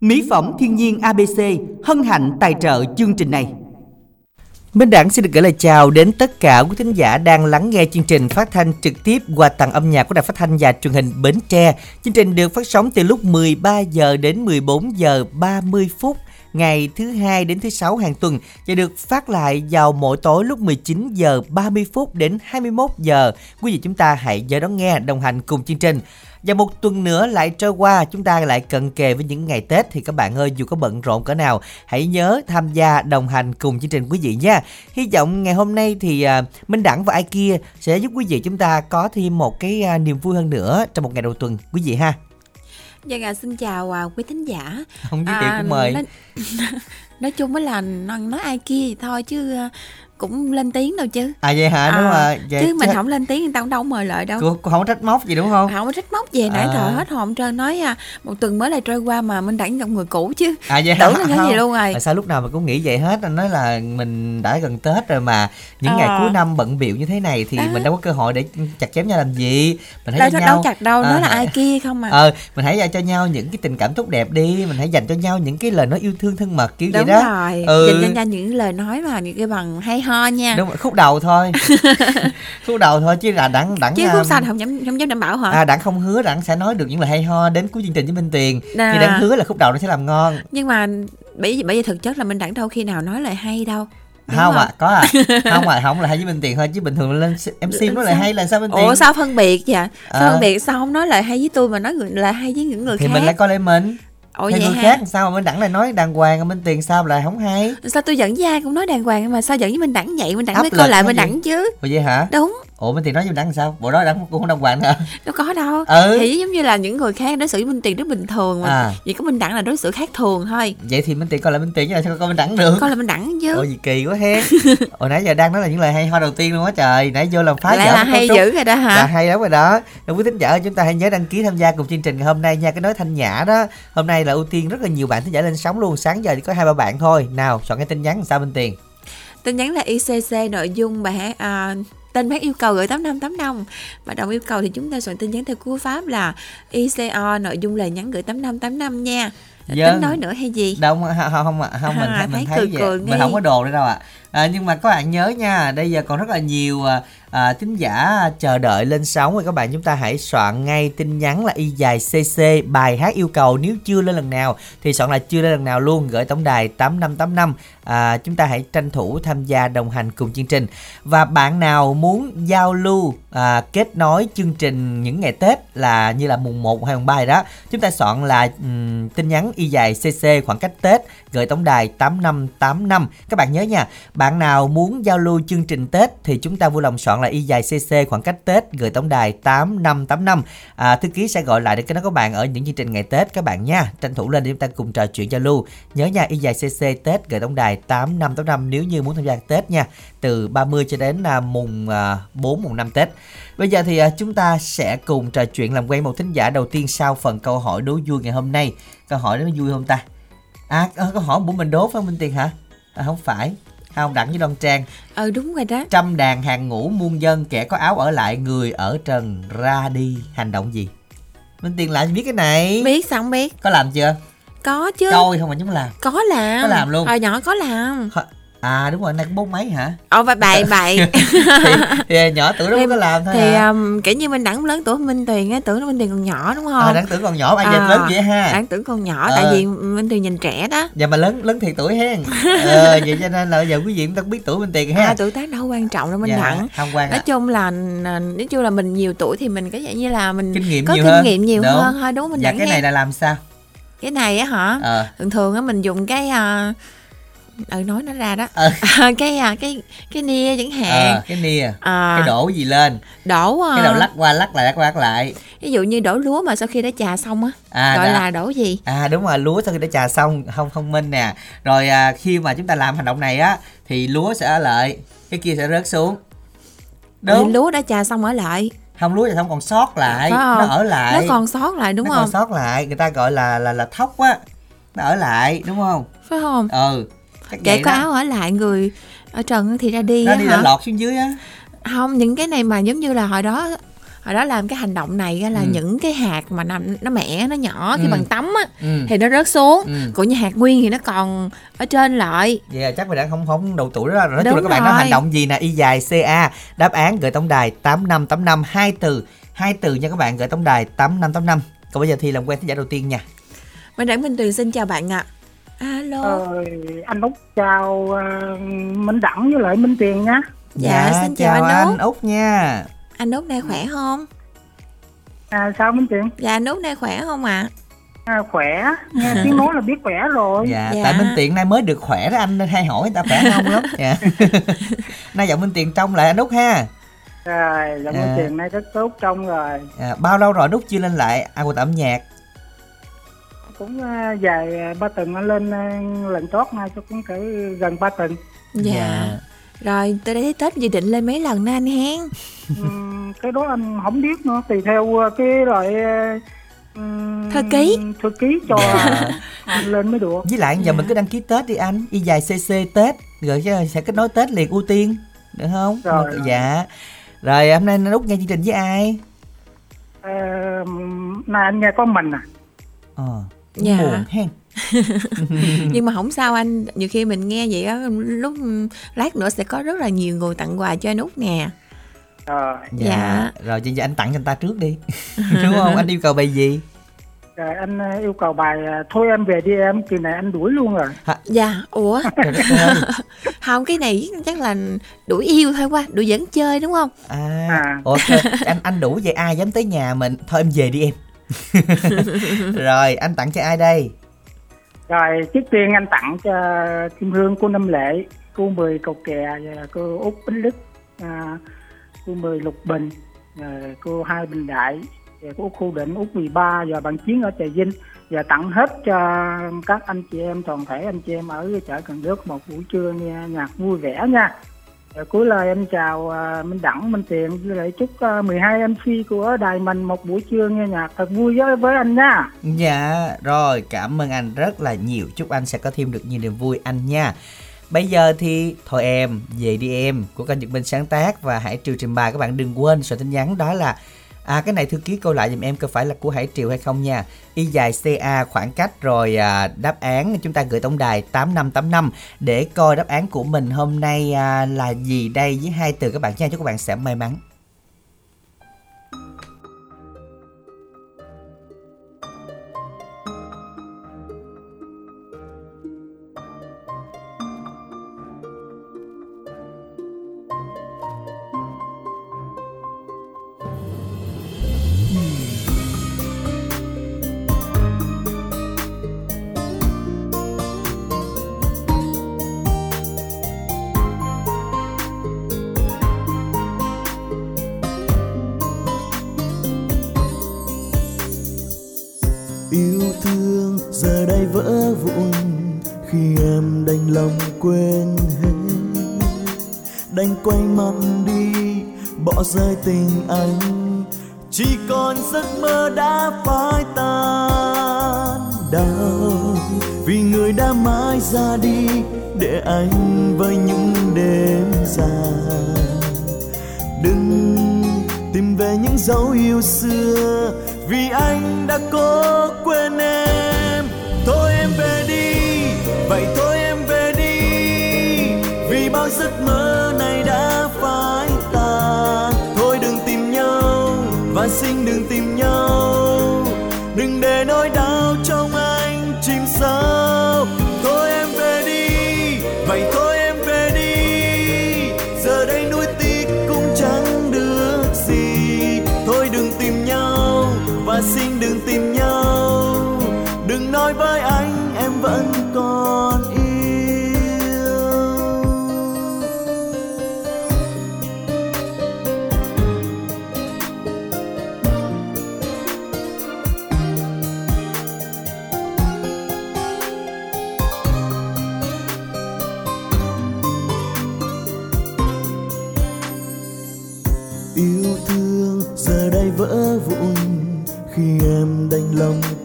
Mỹ phẩm thiên nhiên ABC hân hạnh tài trợ chương trình này. Minh Đảng xin được gửi lời chào đến tất cả quý thính giả đang lắng nghe chương trình phát thanh trực tiếp qua tặng âm nhạc của Đài Phát thanh và Truyền hình Bến Tre. Chương trình được phát sóng từ lúc 13 giờ đến 14 giờ 30 phút, ngày thứ hai đến thứ sáu hàng tuần và được phát lại vào mỗi tối lúc 19 giờ 30 phút đến 21 giờ. Quý vị chúng ta hãy nhớ đón nghe đồng hành cùng chương trình. Và một tuần nữa lại trôi qua, chúng ta lại cận kề với những ngày Tết thì các bạn ơi, dù có bận rộn cỡ nào, hãy nhớ tham gia đồng hành cùng chương trình quý vị nha. Hy vọng ngày hôm nay thì uh, Minh Đẳng và ai kia sẽ giúp quý vị chúng ta có thêm một cái uh, niềm vui hơn nữa trong một ngày đầu tuần quý vị ha. Dạ à, xin chào à, quý thính giả. Không thiệu à, cũng mời. Nói, nói chung mới là nói ai kia thôi chứ à, cũng lên tiếng đâu chứ. À vậy hả? Đúng à, rồi. Vậy chứ mình không lên tiếng người ta cũng đâu mời lại đâu. Cô, cô không trách móc gì đúng không? Không có trách móc gì nãy à. thở hết hồn trơn nói à, một tuần mới lại trôi qua mà mình đẩy gặp người cũ chứ. À vậy tưởng là cái gì luôn rồi. À, sao lúc nào mà cũng nghĩ vậy hết? Anh nói là mình đã gần tết rồi mà những à. ngày cuối năm bận biểu như thế này thì à. mình đâu có cơ hội để chặt chém nhau làm gì. Mình thấy đâu, nhau đâu chặt đâu à. nói là ai kia không mà ờ mình hãy cho nhau những cái tình cảm tốt đẹp đi. Mình hãy dành cho nhau những cái lời nói yêu thương thân mật kiểu đúng vậy đó. rồi. Ừ. dành cho nhau những lời nói mà những cái bằng hay ho nha. Đúng rồi khúc đầu thôi. Khúc đầu thôi chứ là đặng đặng chứ khúc um, sau không dám không dám đảm bảo hả? À đặng không hứa đặng sẽ nói được những lời hay ho đến cuối chương trình với minh tiền. À. thì đặng hứa là khúc đầu nó sẽ làm ngon. Nhưng mà bởi vì bởi vì thực chất là minh đặng đâu khi nào nói lời hay đâu. Đúng không ạ à, có à không à không là hay với Minh Tiền thôi chứ bình thường lên MC nói lời hay là sao Minh Tiền? ủa sao phân biệt vậy? Sao à. phân biệt sao không nói lời hay với tôi mà nói lời hay với những người thì khác? thì mình lại coi lại mình Hay vậy người ha? khác sao mà Minh Đẳng lại nói đàng hoàng Minh Tiền sao lại không hay? Sao tôi dẫn với ai cũng nói đàng hoàng mà sao dẫn với Minh Đẳng vậy? Minh Đẳng mới coi lại Minh Đẳng chứ. Ủa vậy hả? Đúng ủa minh tiền nói với đăng sao? Bộ đó đăng cũng không đàng hoàng hả? Đâu có đâu. Ừ. thì giống như là những người khác đối xử với minh tiền rất bình thường mà. À. chỉ có minh đẳng là đối xử khác thường thôi. Vậy thì minh tiền coi là minh tiền chứ sao coi minh đẳng được? Coi là minh đẳng chứ. Ủa gì kỳ quá he. Hồi nãy giờ đang nói là những lời hay ho đầu tiên luôn á trời. Nãy vô làm phá lại là hay dữ rồi đó hả? Là hay lắm rồi đó. Quý thính giả chúng ta hãy nhớ đăng ký tham gia cùng chương trình ngày hôm nay nha. Cái nói thanh nhã đó. Hôm nay là ưu tiên rất là nhiều bạn thính giả lên sóng luôn. Sáng giờ chỉ có hai ba bạn thôi. Nào chọn cái tin nhắn sao minh tiền? Tin nhắn là ICC nội dung bài à, tên bác yêu cầu gửi 8585 và đồng yêu cầu thì chúng ta soạn tin nhắn theo cú pháp là ICO nội dung lời nhắn gửi 8585 nha Dân. tính nói nữa hay gì đâu không không, không, không mình, à, mình thấy, thấy cười, vậy. mình không có đồ nữa đâu ạ à à, nhưng mà các bạn nhớ nha đây giờ còn rất là nhiều à, à, giả chờ đợi lên sóng rồi các bạn chúng ta hãy soạn ngay tin nhắn là y dài cc bài hát yêu cầu nếu chưa lên lần nào thì soạn là chưa lên lần nào luôn gửi tổng đài 8585 à, chúng ta hãy tranh thủ tham gia đồng hành cùng chương trình. Và bạn nào muốn giao lưu à, kết nối chương trình những ngày Tết là như là mùng 1 hay mùng 3 đó chúng ta soạn là um, tin nhắn y dài cc khoảng cách Tết gửi tổng đài 8585 các bạn nhớ nha bạn bạn nào muốn giao lưu chương trình Tết thì chúng ta vui lòng soạn là y dài cc khoảng cách Tết gửi tổng đài 8585 à, thư ký sẽ gọi lại để kết nối các bạn ở những chương trình ngày Tết các bạn nha. Tranh thủ lên để chúng ta cùng trò chuyện giao lưu. Nhớ nha y dài cc Tết gửi tổng đài 8585 nếu như muốn tham gia Tết nha. Từ 30 cho đến à, mùng à, 4 mùng 5 Tết. Bây giờ thì à, chúng ta sẽ cùng trò chuyện làm quen một thính giả đầu tiên sau phần câu hỏi đố vui ngày hôm nay. Câu hỏi đó nó vui không ta? À ờ, câu hỏi của mình đố phải không Minh Tiền hả? À, không phải không đặng với đoan trang. Ờ đúng rồi đó. Trăm đàn hàng ngũ muôn dân kẻ có áo ở lại người ở trần ra đi. Hành động gì? Minh tiền lại biết cái này. Biết sao không biết? Có làm chưa? Có chứ. Coi không mà chúng làm. Có làm. Có làm luôn. Hồi nhỏ có làm à đúng rồi nay cũng bốn mấy hả ồ bậy bậy bậy thì, thì nhỏ tuổi đó có làm thôi thì à. um, kiểu như mình đẳng lớn tuổi minh tuyền á tưởng minh tuyền còn nhỏ đúng không à, đẳng tưởng còn nhỏ giờ à, lớn vậy ha đẳng tưởng còn nhỏ à. tại vì minh tuyền nhìn trẻ đó dạ mà lớn lớn thiệt tuổi hen ờ vậy cho nên là giờ quý vị cũng ta biết tuổi minh tiền ha à, tuổi tác đâu quan trọng đâu minh dạ, đẳng không quan nói à. chung là nói chung là mình nhiều tuổi thì mình có vậy như là mình kinh nghiệm có nhiều kinh hơn. nghiệm nhiều đúng. hơn thôi đúng mình dạ cái này là làm sao cái này á hả ờ. thường thường á mình dùng cái uh, ừ nói nó ra đó. Ờ. à, cái à, cái cái nia chẳng hạn. Ờ, cái nia. À, cái đổ gì lên? Đổ cái đầu lắc qua lắc lại lắc qua lắc lại. Ví dụ như đổ lúa mà sau khi đã trà xong á à, gọi đã. là đổ gì? À đúng rồi lúa sau khi đã trà xong không thông minh nè. Rồi à, khi mà chúng ta làm hành động này á thì lúa sẽ ở lại cái kia sẽ rớt xuống. Đúng thì lúa đã trà xong ở lại. Không lúa thì không còn sót lại nó ở lại. Nó còn sót lại đúng nó không? còn sót lại người ta gọi là là là thóc á nó ở lại đúng không? Phải không? Ừ kẻ có đó. áo ở lại người ở trần thì ra đi nó đi hả? lọt xuống dưới á không những cái này mà giống như là hồi đó hồi đó làm cái hành động này là ừ. những cái hạt mà nó, nó mẻ nó nhỏ khi ừ. bằng tắm á ừ. thì nó rớt xuống ừ. còn như hạt nguyên thì nó còn ở trên lại vậy yeah, chắc mày đã không không đầu tuổi đó rồi nói chung là các bạn nói hành động gì nè y dài ca đáp án gửi tổng đài tám năm tám năm hai từ hai từ nha các bạn gửi tổng đài tám năm tám năm còn bây giờ thì làm quen thính giả đầu tiên nha Minh Đẳng Minh Tuyền xin chào bạn ạ à. Alo. Ờ, Anh Úc chào uh, Minh Đẳng với lại Minh Tuyền nha. Dạ, dạ xin chào, chào anh, anh Úc nha. Anh Úc đây khỏe không? À sao Minh Tuyền? Dạ anh Úc đây khỏe không ạ? À? À, khỏe. Nghe tiếng nói là biết khỏe rồi. Dạ, dạ. tại minh tiện nay mới được khỏe đó anh nên hay hỏi người ta khỏe không lắm. Dạ. Nay giọng minh tiện trong lại anh úc ha. Rồi giọng minh tiện nay rất tốt trong rồi. À, bao lâu rồi úc chưa lên lại? À âm nhạc cũng uh, dài ba tuần nó lên uh, lần chót nay cho cũng cỡ gần ba tuần dạ. dạ. Rồi tới đây tết dự định lên mấy lần nữa anh hen cái đó anh không biết nữa tùy theo cái loại um, thư ký. thư ký cho anh lên mới được. Với lại giờ mình cứ đăng ký tết đi anh y dài cc tết rồi sẽ kết nối tết liền ưu tiên được không? Rồi, rồi. dạ. Rồi hôm nay lúc nghe chương trình với ai? Ờ, nay anh nghe có mình à. Ờ dạ. buồn hen. Nhưng mà không sao anh nhiều khi mình nghe vậy á lúc lát nữa sẽ có rất là nhiều người tặng quà cho anh út nè. Rồi. Dạ, dạ. rồi cho anh tặng cho anh ta trước đi. Đúng không? Anh yêu cầu bài gì? Rồi anh ờ, yêu cầu bài ờ, thôi em về đi em kỳ này anh đuổi luôn rồi. Hả? dạ ủa? Không cái này chắc là đuổi yêu thôi qua đuổi dẫn chơi đúng không? À, à. ủa anh anh đủ vậy ai dám tới nhà mình? Thôi em về đi em rồi anh tặng cho ai đây? Rồi trước tiên anh tặng cho kim hương cô năm lệ cô mười cầu kè cô út bính đức à, cô mười lục bình rồi cô hai bình đại và cô khu định út 13 và bạn chiến ở trà vinh. Và tặng hết cho các anh chị em toàn thể anh chị em ở chợ cần đước một buổi trưa nghe nhạc vui vẻ nha. Rồi cuối lời em chào uh, Minh Đẳng, Minh tiện với lại chúc uh, 12 MC của đài mình một buổi trưa nghe nhạc thật vui với với anh nha. Dạ, rồi cảm ơn anh rất là nhiều. Chúc anh sẽ có thêm được nhiều niềm vui anh nha. Bây giờ thì thôi em, về đi em của kênh Nhật Minh sáng tác và hãy trừ trình bày các bạn đừng quên số tin nhắn đó là À cái này thư ký câu lại giùm em có phải là của Hải Triều hay không nha. Y dài CA khoảng cách rồi à, đáp án chúng ta gửi tổng đài 8585 để coi đáp án của mình hôm nay à, là gì đây với hai từ các bạn nha chúc các bạn sẽ may mắn. Rơi tình anh. Chỉ còn giấc mơ đã phai tan đau. Vì người đã mãi ra đi để anh với những đêm dài. Đừng tìm về những dấu yêu xưa, vì anh đã cố quên em. Và xin đừng tìm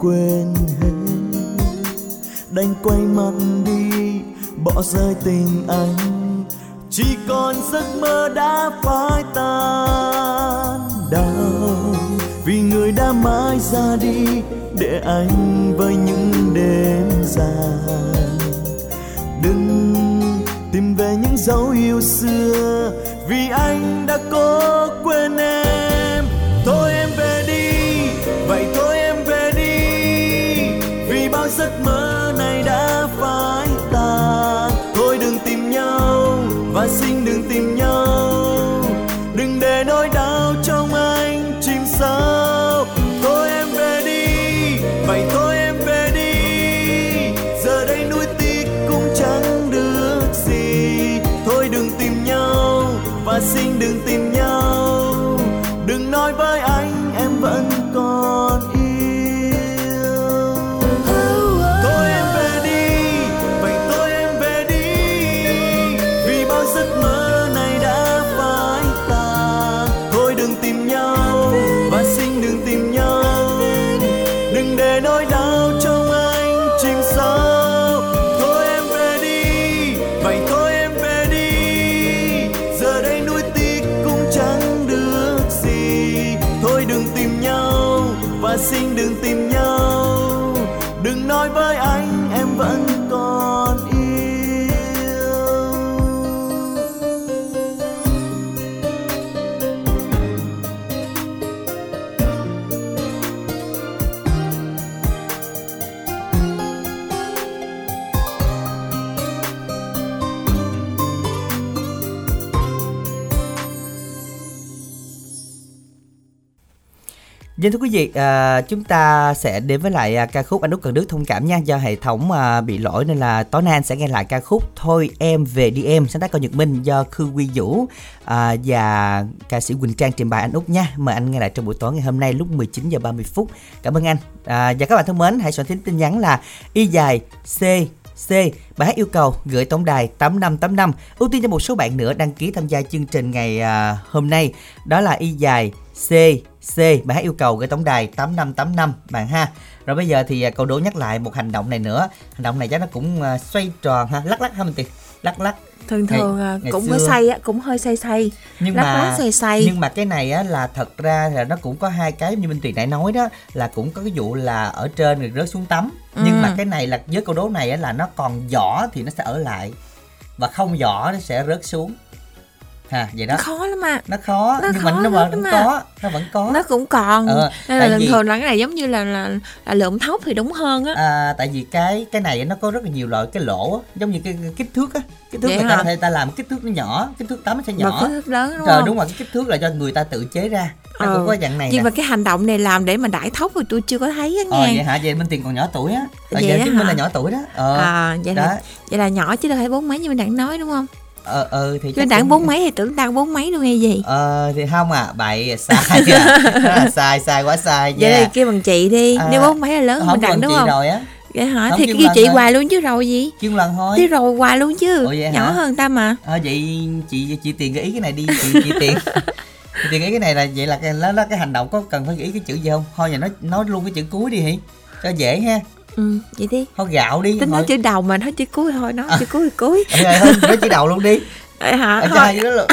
quên hết. Đành quay mặt đi, bỏ rơi tình anh. Chỉ còn giấc mơ đã phai tan đau. Vì người đã mãi ra đi, để anh với những đêm dài. Đừng tìm về những dấu yêu xưa, vì anh đã có Vâng thưa quý vị, à, chúng ta sẽ đến với lại à, ca khúc Anh Út Cần Đức thông cảm nha. Do hệ thống à, bị lỗi nên là tối nay anh sẽ nghe lại ca khúc Thôi Em Về Đi Em Sáng tác Cao Nhật Minh do Khư Quy Vũ à, Và ca sĩ Quỳnh Trang trình bày anh Út nha. Mời anh nghe lại trong buổi tối ngày hôm nay lúc 19 giờ 30 phút. Cảm ơn anh. À, Và các bạn thân mến, hãy soạn tin tin nhắn là Y dài C C. Bài hát yêu cầu gửi tổng đài 8585. Ưu tiên cho một số bạn nữa đăng ký tham gia chương trình ngày à, hôm nay. Đó là y dài C C. Bài hát yêu cầu gửi tổng đài 8585 bạn ha. Rồi bây giờ thì cậu câu đố nhắc lại một hành động này nữa. Hành động này chắc nó cũng à, xoay tròn ha, lắc lắc ha mình tiền. Lắc lắc thường Ngày- thường à, ngày cũng xưa- có say á cũng hơi say say Nhưng lắc mà lắc say say nhưng mà cái này á là thật ra là nó cũng có hai cái như Minh Tuyền nãy nói đó là cũng có cái vụ là ở trên rồi rớt xuống tắm. Nhưng Ừ. mà cái này là với câu đố này á là nó còn vỏ thì nó sẽ ở lại và không vỏ nó sẽ rớt xuống. Ha, vậy đó. khó lắm mà Nó khó Nó nhưng mà khó nó lắm vẫn mà. có, nó vẫn có. nó cũng còn. Ờ, nên là vì- thường là cái này giống như là là, là lượm thóc thì đúng hơn á. À, tại vì cái cái này nó có rất là nhiều loại cái lỗ á, giống như cái, cái kích thước á. Kích thước Vậy người ta hả? có thể ta làm kích thước nó nhỏ kích thước tắm nó sẽ mà nhỏ kích thước lớn đúng Trời không? đúng rồi cái kích thước là do người ta tự chế ra. Nó Ờ. cũng có dạng này nhưng nè. mà cái hành động này làm để mà đãi thóc thì tôi chưa có thấy á ờ nghe. vậy hả? Vậy minh tiền còn nhỏ tuổi á. Ờ, Vậy vậy chứng minh là nhỏ tuổi đó. Ờ à vậy đó. là vậy là nhỏ chứ đâu phải bốn mấy như mình đang nói đúng không ờ ờ thì chứ đảng bốn mấy thì tưởng đang bốn mấy luôn hay gì? Ờ thì không à bậy sai à. Là sai sai quá sai vậy thì kêu bằng chị đi. À, nếu bốn mấy là lớn hơn không mình đặng đúng chị không? rồi á. Vậy hả? Không, thì kêu kêu chị thôi. hoài luôn chứ rồi gì? Chuyên lần thôi. Chứ rồi hoài luôn chứ. Ủa nhỏ hả? hơn ta mà. Ờ vậy chị chị tiền gợi ý cái này đi chị chị tiền. Tiền nghĩ cái này là vậy là cái nó, nó cái hành động có cần phải nghĩ cái chữ gì không? Thôi giờ nói nói luôn cái chữ cuối đi hỉ cho dễ ha ừ vậy đi. Thôi gạo đi tính nói chữ đầu mà nói chữ cuối thôi nói chữ cuối cuối. Rồi thôi nói chữ đầu luôn đi. Vậy hả? Ở thôi. đó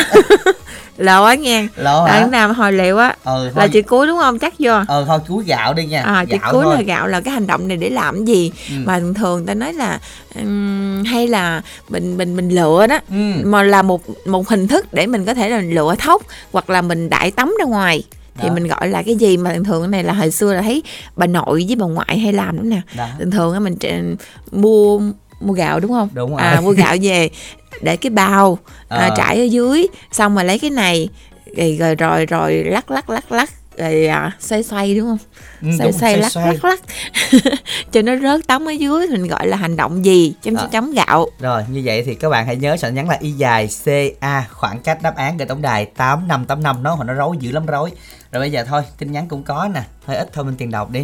lộ á nghe lộ hả? Đặng nào hồi liệu á là thôi. chữ cuối đúng không? Chắc chưa ờ thôi cuối gạo đi nha. À chữ cuối thôi. là gạo là cái hành động này để làm gì? Ừ. mà thường thường ta nói là ừm, hay là mình mình mình lựa đó. Ừ. mà là một một hình thức để mình có thể là lựa thóc hoặc là mình đại tắm ra ngoài thì Đó. mình gọi là cái gì mà thường thường cái này là hồi xưa là thấy bà nội với bà ngoại hay làm đúng nè thường thường á mình mua mua gạo đúng không Đúng rồi. à mua gạo về để cái bao à, Ờ. trải ở dưới xong rồi lấy cái này rồi rồi, rồi lắc lắc lắc lắc rồi à, xoay xoay đúng không ừ, xoay đúng, xoay lắc xoay. lắc lắc cho nó rớt tắm ở dưới mình gọi là hành động gì chấm Ờ. chấm gạo Rồi như vậy thì các bạn hãy nhớ soạn nhắn là y dài CA khoảng cách đáp án gửi tổng đài 8585 nó hồi nó rối dữ lắm rối. Rồi bây giờ thôi, tin nhắn cũng có nè, hơi ít thôi mình tiền đọc đi.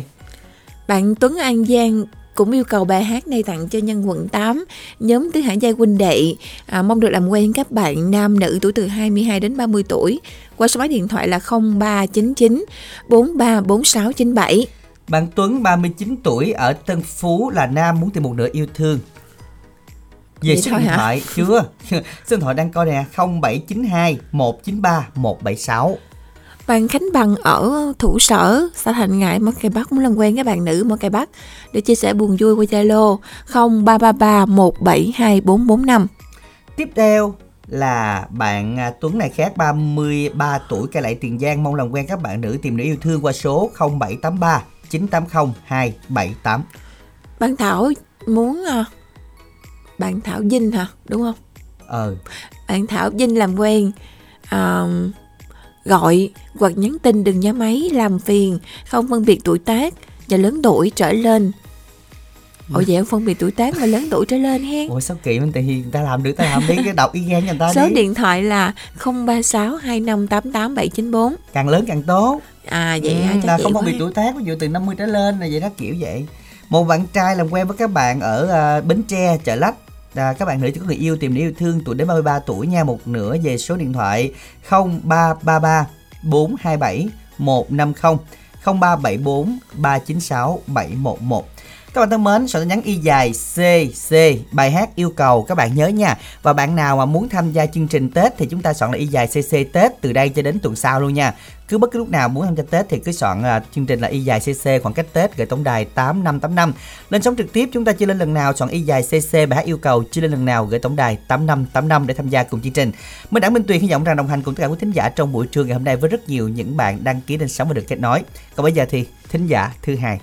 Bạn Tuấn An Giang cũng yêu cầu bài hát này tặng cho nhân quận 8 nhóm tứ hải giai huynh đệ à, mong được làm quen các bạn nam nữ tuổi từ 22 đến 30 tuổi qua số máy điện thoại là 0399 434697 Bạn Tuấn 39 tuổi ở Tân Phú là nam muốn tìm một nửa yêu thương. Về Vậy số điện hả? thoại chưa? số điện thoại đang coi nè 0792 193 176. Bạn Khánh Bằng ở thủ sở xã Thành Ngãi Mỏ Cày Bắc muốn làm quen các bạn nữ Mỏ Cày Bắc để chia sẻ buồn vui qua Zalo 0333 172445. Tiếp theo là bạn à, Tuấn này khác 33 tuổi cai lại Tiền Giang mong làm quen các bạn nữ tìm nữ yêu thương qua số 0783 980 278. Bạn Thảo muốn à, bạn Thảo Vinh hả đúng không? Ờ. Bạn Thảo Vinh làm quen uh, gọi hoặc nhắn tin đừng nhá máy làm phiền không phân biệt tuổi tác và lớn tuổi trở lên Ủa vậy không phân biệt tuổi tác mà lớn tuổi trở lên hen? Ủa sao kỳ mình tại vì người ta làm được ta làm đi cái đọc y gan người ta Số đi. điện thoại là 036 2588 794 Càng lớn càng tốt. À vậy ừ, là không phân biệt tuổi tác ví dụ từ 50 trở lên là vậy đó kiểu vậy. Một bạn trai làm quen với các bạn ở uh, Bến Tre chợ lách. À, các bạn nữ chỉ có người yêu tìm để yêu thương tuổi đến 33 tuổi nha. Một nửa về số điện thoại 0333 427 150 0374 396 711 các bạn thân mến, sổ tin nhắn y dài CC bài hát yêu cầu các bạn nhớ nha. Và bạn nào mà muốn tham gia chương trình Tết thì chúng ta soạn là y dài CC Tết từ đây cho đến tuần sau luôn nha. Cứ bất cứ lúc nào muốn tham gia Tết thì cứ soạn uh, chương trình là y dài CC khoảng cách Tết gửi tổng đài 8585. Lên sóng trực tiếp chúng ta chưa lên lần nào soạn y dài CC bài hát yêu cầu chưa lên lần nào gửi tổng đài 8585 để tham gia cùng chương trình. Minh đảng Minh Tuyền hy vọng rằng đồng hành cùng tất cả quý thính giả trong buổi trưa ngày hôm nay với rất nhiều những bạn đăng ký lên sóng và được kết nối. Còn bây giờ thì thính giả thứ hai.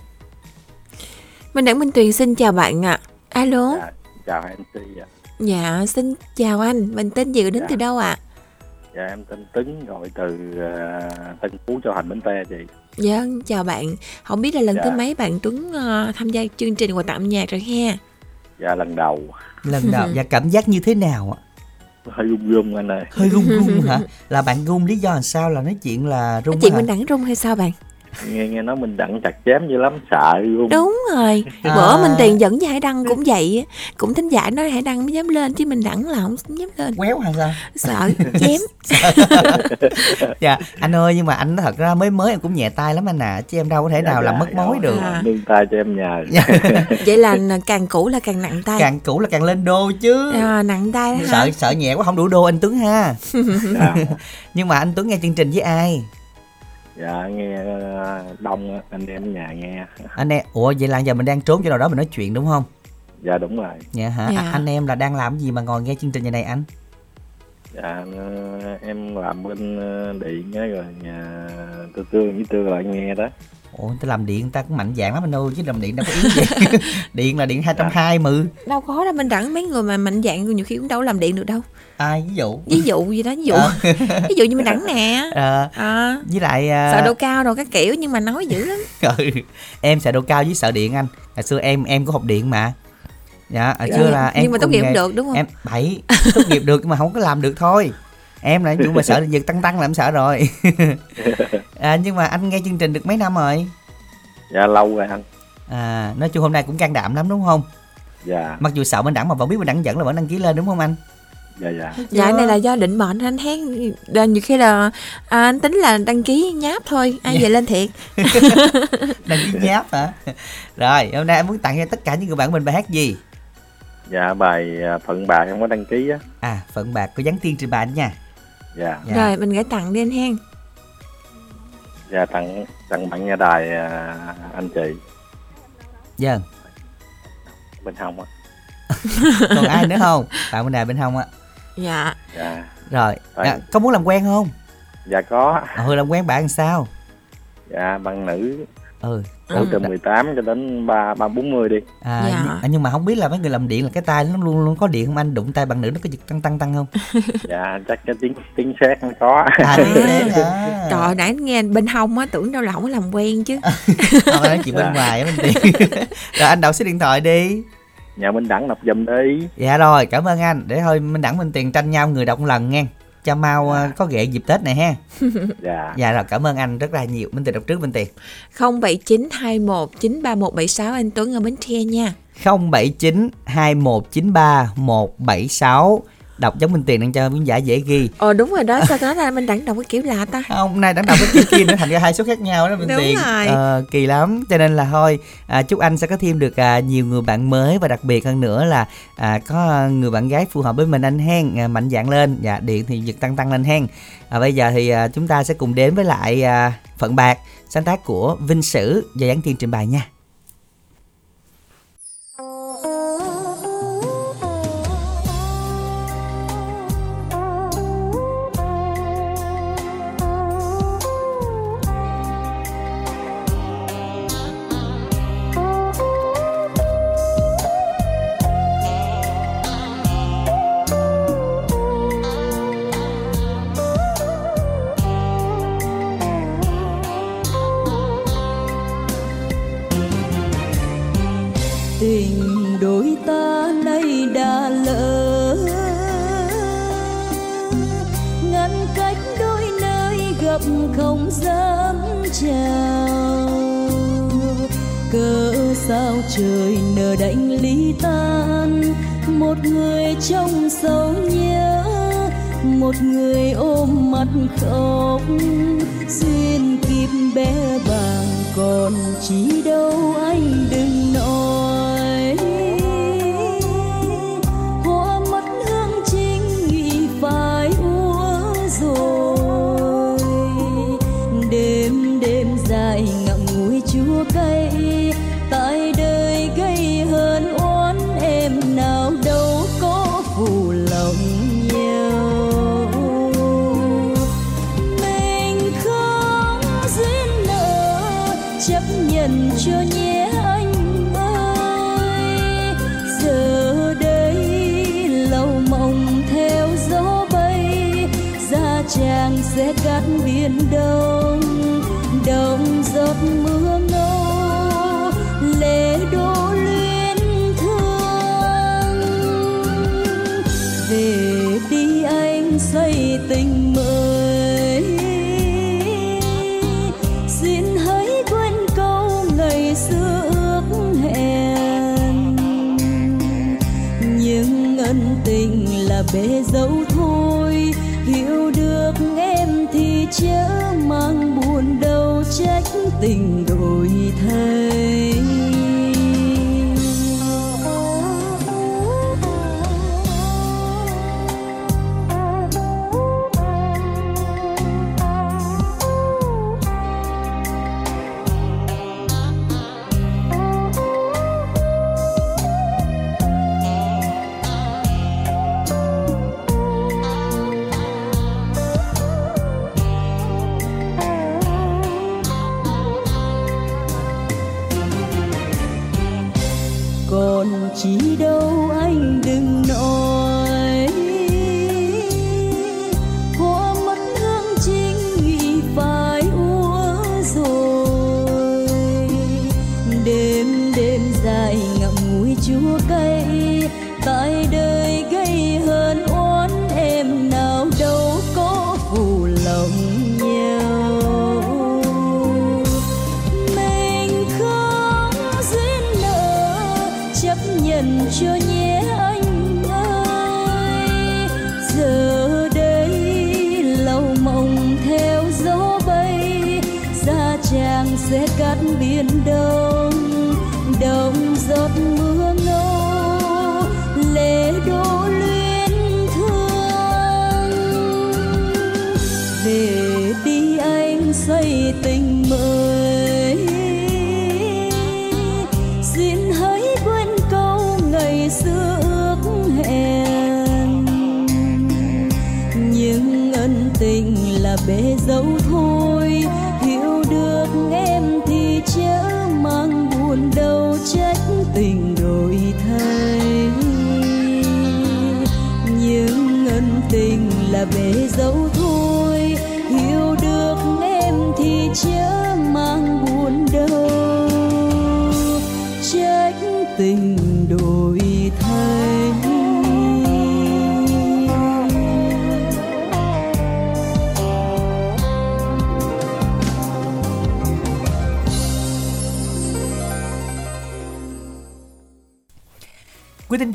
Minh Đẳng Minh Tuyền xin chào bạn ạ. À. Alo. Dạ, chào em Ti ạ. Dạ, xin chào anh. Mình tên gì đến dạ. từ đâu ạ? À? Dạ, em tên Tuấn gọi từ uh, Tân Phú Châu Thành Bến Tre chị. Dạ, chào bạn. Không biết là lần dạ. thứ mấy bạn Tuấn uh, tham gia chương trình quà tặng nhạc rồi ha? Dạ, lần đầu. Lần đầu. Và cảm giác như thế nào ạ? hơi run run anh ơi hơi run run hả là bạn run lý do làm sao là nói chuyện là run nói chuyện mình đẳng run hay sao bạn nghe nghe nói mình đặng chặt chém dữ lắm sợ luôn. Đúng rồi à. bữa mình tiền dẫn với hải đăng cũng vậy cũng thính giả nói hải đăng mới dám lên chứ mình đặng là không dám lên. Quéo hay sao? Sợ chém. Dạ anh ơi nhưng mà anh thật ra mới mới em cũng nhẹ tay lắm anh à chứ em đâu có thể nào dạ, làm mất dạ, mối được. À. nương tay cho em nhờ. Vậy là càng cũ là càng nặng tay. Càng cũ là càng lên đô chứ. À, nặng tay sợ sợ nhẹ quá không đủ đô anh tuấn ha. Dạ. nhưng mà anh tuấn nghe chương trình với ai dạ nghe ờ, đông anh em nhà nghe. Anh em ủa vậy là giờ mình đang trốn chỗ nào đó mình nói chuyện đúng không? Dạ đúng rồi. Dạ hả? Dạ. anh em là đang làm gì mà ngồi nghe chương trình như này anh dạ em làm bên ờ, điện á rồi nhà tư tương với tương lại nghe đó. Ủa người ta làm điện người ta cũng mạnh dạng lắm anh ơi chứ làm điện đâu có yếu gì. Điện là điện 220 mừ Đâu có đâu mình đẳng mấy người mà mạnh dạng nhiều khi cũng đâu làm điện được đâu. Ai ví dụ? Ví dụ gì đó ví dụ. À. ví dụ như mình đẳng nè. À. À. với lại uh... sợ độ cao rồi các kiểu nhưng mà nói dữ lắm. Ừ. em sợ độ cao với sợ điện anh. Hồi xưa em em có học điện mà dạ hồi xưa là em nhưng mà tốt nghiệp không được đúng không? em bảy tốt nghiệp được nhưng mà không có làm được thôi. Em là vụ mà sợ giật tăng tăng là em sợ rồi. À, nhưng mà anh nghe chương trình được mấy năm rồi? Dạ lâu rồi anh. À nói chung hôm nay cũng can đảm lắm đúng không? Dạ. Mặc dù sợ bên đẳng mà vẫn biết bên đẳng dẫn là vẫn đăng ký lên đúng không anh? Dạ dạ. Dạ này là do định mệnh anh hát nhiều khi là à, anh tính là đăng ký nháp thôi ai về lên thiệt. Đăng ký nháp hả? Rồi hôm nay em muốn tặng cho tất cả những người bạn mình bài hát gì dạ bài à, phận bạc em có đăng ký á. À phận bạc có dán tiên trên bài nha. Dạ. dạ. Rồi mình gửi tặng đi anh hen. Dạ tặng tặng bạn nhà đài à, anh chị. Dạ. Bên hông á. Còn ai nữa không? Bạn bên đài bên hông á. Dạ. Dạ. Rồi à, có muốn làm quen không? Dạ có. Ừ làm quen bạn sao? Dạ bạn nữ. Ừ ừ. từ 18 cho đến ba ba bốn mươi đi. À dạ. nhưng, à, nhưng mà không biết là mấy người làm điện là cái tay nó luôn luôn có điện không? Anh đụng tay bạn nữ nó có giật tăng tăng tăng không? Dạ chắc cái tiếng tiếng sét nó có. À, à. trời nãy nghe bên hông á tưởng đâu là không có làm quen chứ. Không nói chuyện dạ. bên ngoài á bên tiền rồi anh đọc số điện thoại đi. Nhà minh đẳng đọc giùm đi. Dạ rồi cảm ơn anh. Để thôi minh đẳng minh tiền tranh nhau người đọc một lần nghe cho mau dạ. Ờ, có ghệ dịp tết này ha. Dạ. Dạ rồi cảm ơn anh rất là nhiều. Minh tiền đọc trước minh tiền 0792193176 anh Tuấn ở Bến Tre nha. 0792193176 đọc giống minh tiền đang cho khán giả dễ ghi. Ờ đúng rồi đó sao nói là mình đẳng đọc cái kiểu lạ ta? Không nay đẳng đọc cái kiểu kia nữa thành ra hai số khác nhau đó minh đúng tiền. rồi. Ờ, kỳ lắm. Cho nên là thôi à, chúc anh sẽ có thêm được à, nhiều người bạn mới và đặc biệt hơn nữa là à, có người bạn gái phù hợp với mình anh hen à, mạnh dạng lên. Dạ điện thì giật tăng tăng lên hen à, bây giờ thì à, chúng ta sẽ cùng đến với lại à, phận bạc sáng tác của vinh sử và giảng tiên trình bày nha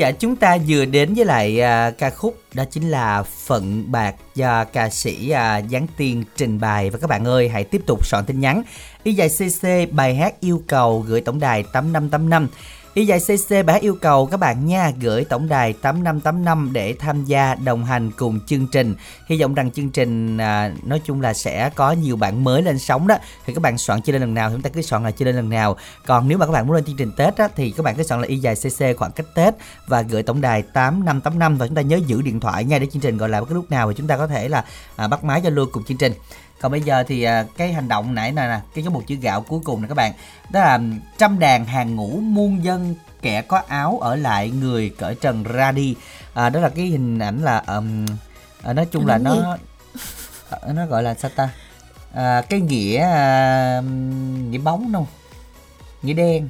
giả chúng ta vừa đến với lại à, ca khúc đó chính là Phận Bạc do ca sĩ à, Giáng Tiên trình bày. Và các bạn ơi hãy tiếp tục soạn tin nhắn. Y dài cc bài hát yêu cầu gửi tổng đài 8585 Y dài CC bá yêu cầu các bạn nha gửi tổng đài 8585 để tham gia đồng hành cùng chương trình. Hy vọng rằng chương trình à, nói chung là sẽ có nhiều bạn mới lên sóng đó. Thì các bạn soạn chưa lên lần nào thì chúng ta cứ soạn là chưa lên lần nào. Còn nếu mà các bạn muốn lên chương trình Tết á, thì các bạn cứ soạn là y dài CC khoảng cách Tết và gửi tổng đài 8585 và chúng ta nhớ giữ điện thoại nha để chương trình gọi là cái lúc nào thì chúng ta có thể là à, bắt máy cho luôn cùng chương trình còn bây giờ thì à, cái hành động nãy nè nè cái cái một chữ gạo cuối cùng nè các bạn. Đó là trăm đàn hàng ngũ muôn dân kẻ có áo ở lại người cởi trần ra đi. À, đó là cái hình ảnh là um, à, nói chung là nó à, nó gọi là sao ta? À, cái nghĩa à, nghĩa bóng không? Nghĩa đen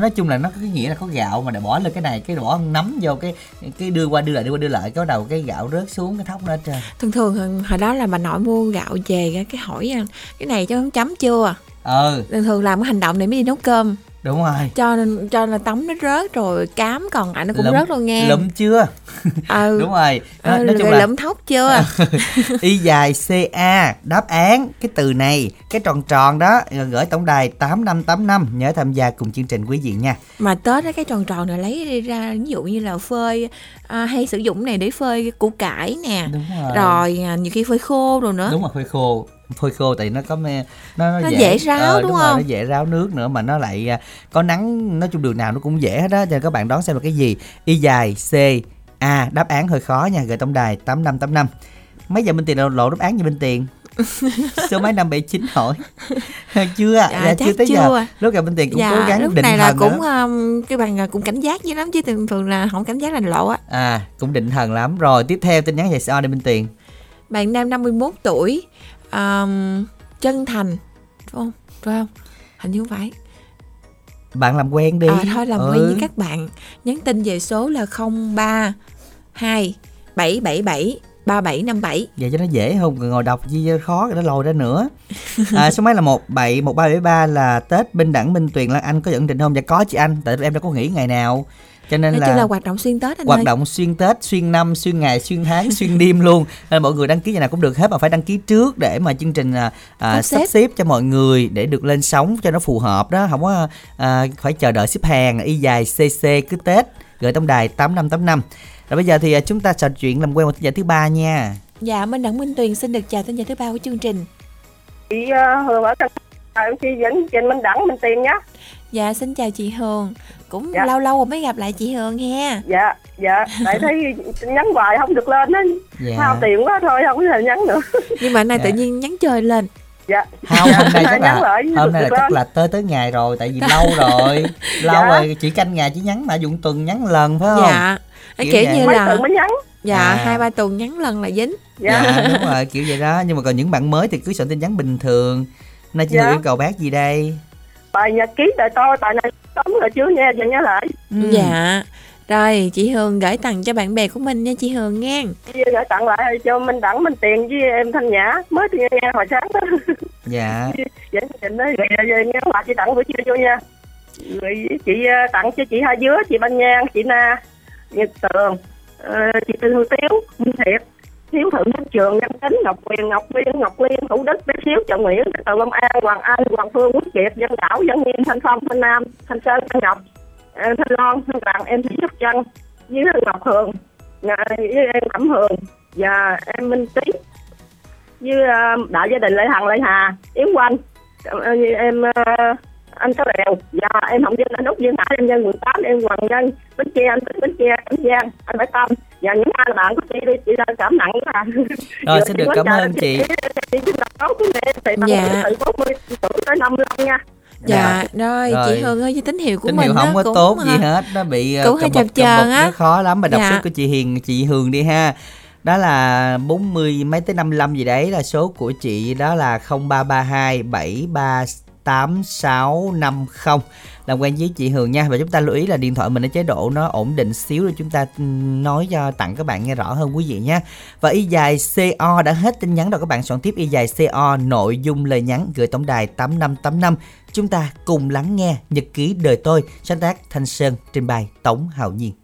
nói chung là nó có cái nghĩa là có gạo mà để bỏ lên cái này cái bỏ nắm vô cái cái đưa qua đưa lại đưa qua đưa lại cái đầu cái gạo rớt xuống cái thóc nó trên thường thường hồi đó là bà nội mua gạo về cái hỏi cái này cho chấm chưa ừ. Thường thường làm cái hành động này mới đi nấu cơm đúng rồi. Cho nên cho là tấm nó rớt rồi cám còn lại nó cũng lụm, rớt luôn nghe. lụm chưa? Ừ. Đúng rồi. Nó, ừ, nói chung là lụm thóc chưa? Y dài ca đáp án cái từ này cái tròn tròn đó gửi tổng đài tám năm tám năm nhớ tham gia cùng chương trình quý vị nha. Mà tết cái tròn tròn này lấy ra ví dụ như là phơi à, hay sử dụng này để phơi củ cải nè. Đúng rồi. rồi à, nhiều khi phơi khô rồi nữa. Đúng rồi phơi khô phơi khô tại nó có me nó, nó, nó dễ, dễ ráo ờ, đúng, đúng không rồi, nó dễ ráo nước nữa mà nó lại à, có nắng nói chung đường nào nó cũng dễ hết đó cho nên các bạn đoán xem là cái gì? Y dài c a đáp án hơi khó nha gửi tổng đài tám năm tám năm. Mấy giờ bên tiền lộ đáp án gì bên tiền? Số mấy năm bảy chín hỏi. Chưa dạ, dạ, chưa tới chưa. giờ lúc gặp bên tiền cũng dạ, cố gắng lúc định này là thần cũng um, cái bằng cũng cảnh giác dữ lắm chứ thường thường là không cảnh giác là lộ á. À cũng định thần lắm. Rồi tiếp theo tin nhắn về sao đây bên tiền. Bạn nam 51 tuổi um, chân thành phải không? Phải không? Hình như không phải. Bạn làm quen đi. À, thôi làm ừ. quen với các bạn. Nhắn tin về số là 03 2 777 3757 Vậy cho nó dễ không? Ngồi đọc gì khó nó lồi ra nữa. À, Số máy là 17 1373 là Tết Minh Đẳng Minh Tuyền. Lan Anh có dẫn trình không? Dạ có chị anh Tại em đã có nghỉ ngày nào cho nên Nói là, là hoạt động xuyên tết anh hoạt ơi. động xuyên tết xuyên năm xuyên ngày xuyên tháng xuyên đêm luôn. Nên mọi người đăng ký nhà nào cũng được hết mà phải đăng ký trước để mà chương trình à, à, sắp xếp. cho mọi người để được lên sóng cho nó phù hợp đó. Không có à, phải chờ đợi xếp hàng y dài cc cứ tết gửi tổng đài tám năm tám năm. Rồi bây giờ thì à, chúng ta trò chuyện làm quen một thính giả thứ ba nha. Dạ minh đặng minh tuyền xin được chào thính giả thứ ba của chương trình. Chị uh, hường ở cần chị dẫn trình minh đẳng minh tiền nhé. Dạ xin chào chị hường cũng dạ. lâu lâu rồi mới gặp lại chị Hường ha dạ dạ. Tại thấy nhắn hoài không được lên á. Dạ. hao tiền quá thôi không có thể nhắn nữa. Nhưng mà hôm nay dạ. tự nhiên nhắn chơi lên. Dạ. Không hôm nay chắc là hôm nay là chắc là tới tới ngày rồi tại vì lâu rồi. Lâu dạ. rồi chỉ canh ngày chỉ nhắn mà dụng tuần nhắn lần phải không? Dạ. Kiểu, kiểu như là tuần mới nhắn. Dạ à. hai ba tuần nhắn lần là dính. Dạ. dạ đúng rồi kiểu vậy đó. Nhưng mà còn những bạn mới thì cứ soạn tin nhắn bình thường. Nay chị dạ. yêu cầu bác gì đây bài nhật ký đời tôi bài này sống rồi chứ nha giờ nhớ lại. Ừ. dạ. Rồi chị Hường gửi tặng cho bạn bè của mình nha chị Hường nghe gửi tặng lại cho Minh Đẳng Minh Tiền với em Thanh Nhã. Mới thì nghe hồi sáng đó. Dạ. Vậy trình đó rồi nghe quà chị tặng buổi chiều vô nha. Rồi chị ờ, tặng cho chị hai dứa chị Ban Nhang chị Na Nhật Tường uh, chị Tư Hương Tiếu Minh Thiệt Hiếu Thượng thanh Trường, nam Tính, Ngọc Quyền, Ngọc Viên, Ngọc Liên, Thủ Đức, Bé Xíu, Trọng Nguyễn, Từ Long An, Hoàng Anh, Hoàng Phương, Quốc Kiệt, Dân Đảo, Dân nhiên Thanh Phong, Thanh Nam, Thanh Sơn, Thanh Ngọc, ờ, Thanh Loan, Thanh đoàn em Thị Trúc dưới với Ngọc Hường, với em Cẩm Hường và em Minh Tý, với ờ, đại gia đình Lê Hằng, Lê Hà, Yến Quanh, ờ, em anh có đèo dạ em hồng dân anh út dương hải em dân quận tám em hoàng nhân. Bến tre anh tính bến tre cảnh giang anh phải tâm và những ai là bạn của chị đi chị đang cảm nặng quá à. Rồi xin được cảm ơn chị. chị. Xin đọc tốt của mẹ thì bằng dạ. từ 40 tuổi tới 55 nha. Dạ, dạ. rồi, rồi. Chị Hương ơi tín hiệu của tín mình hiệu không có cũng, tốt gì hết nó bị cũng hơi chập chờn á. nó khó lắm mà đọc dạ. số của chị Hiền chị Hương đi ha. Đó là 40 mấy tới 55 gì đấy là số của chị đó là 0332 73 8650 làm quen với chị Hường nha. Và chúng ta lưu ý là điện thoại mình ở chế độ nó ổn định xíu để chúng ta ừ, nói cho tặng các bạn nghe rõ hơn quý vị nhé và y dài CO đã hết tin nhắn rồi. Các bạn soạn tiếp y dài CO nội dung lời nhắn, gửi tổng đài 8585 chúng ta cùng lắng nghe nhật ký đời tôi. Sáng tác Thanh Sơn, trình bày Tống Hạo Nhiên.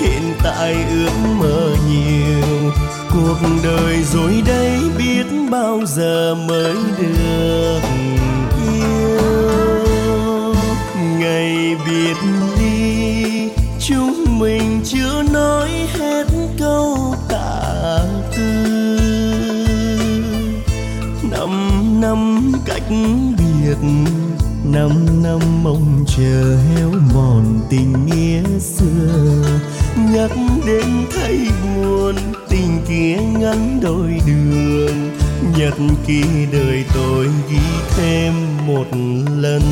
hiện tại ước mơ nhiều. Cuộc đời rồi đây biết bao giờ mới được yêu. Ngày biệt ly chúng mình chưa nói hết câu tạ tư. Năm năm cách biệt, năm năm mong chờ héo mòn tình nghĩa xưa nhắc đến thấy buồn, tình kia ngắn đôi đường. Nhật ký đời tôi ghi thêm một lần.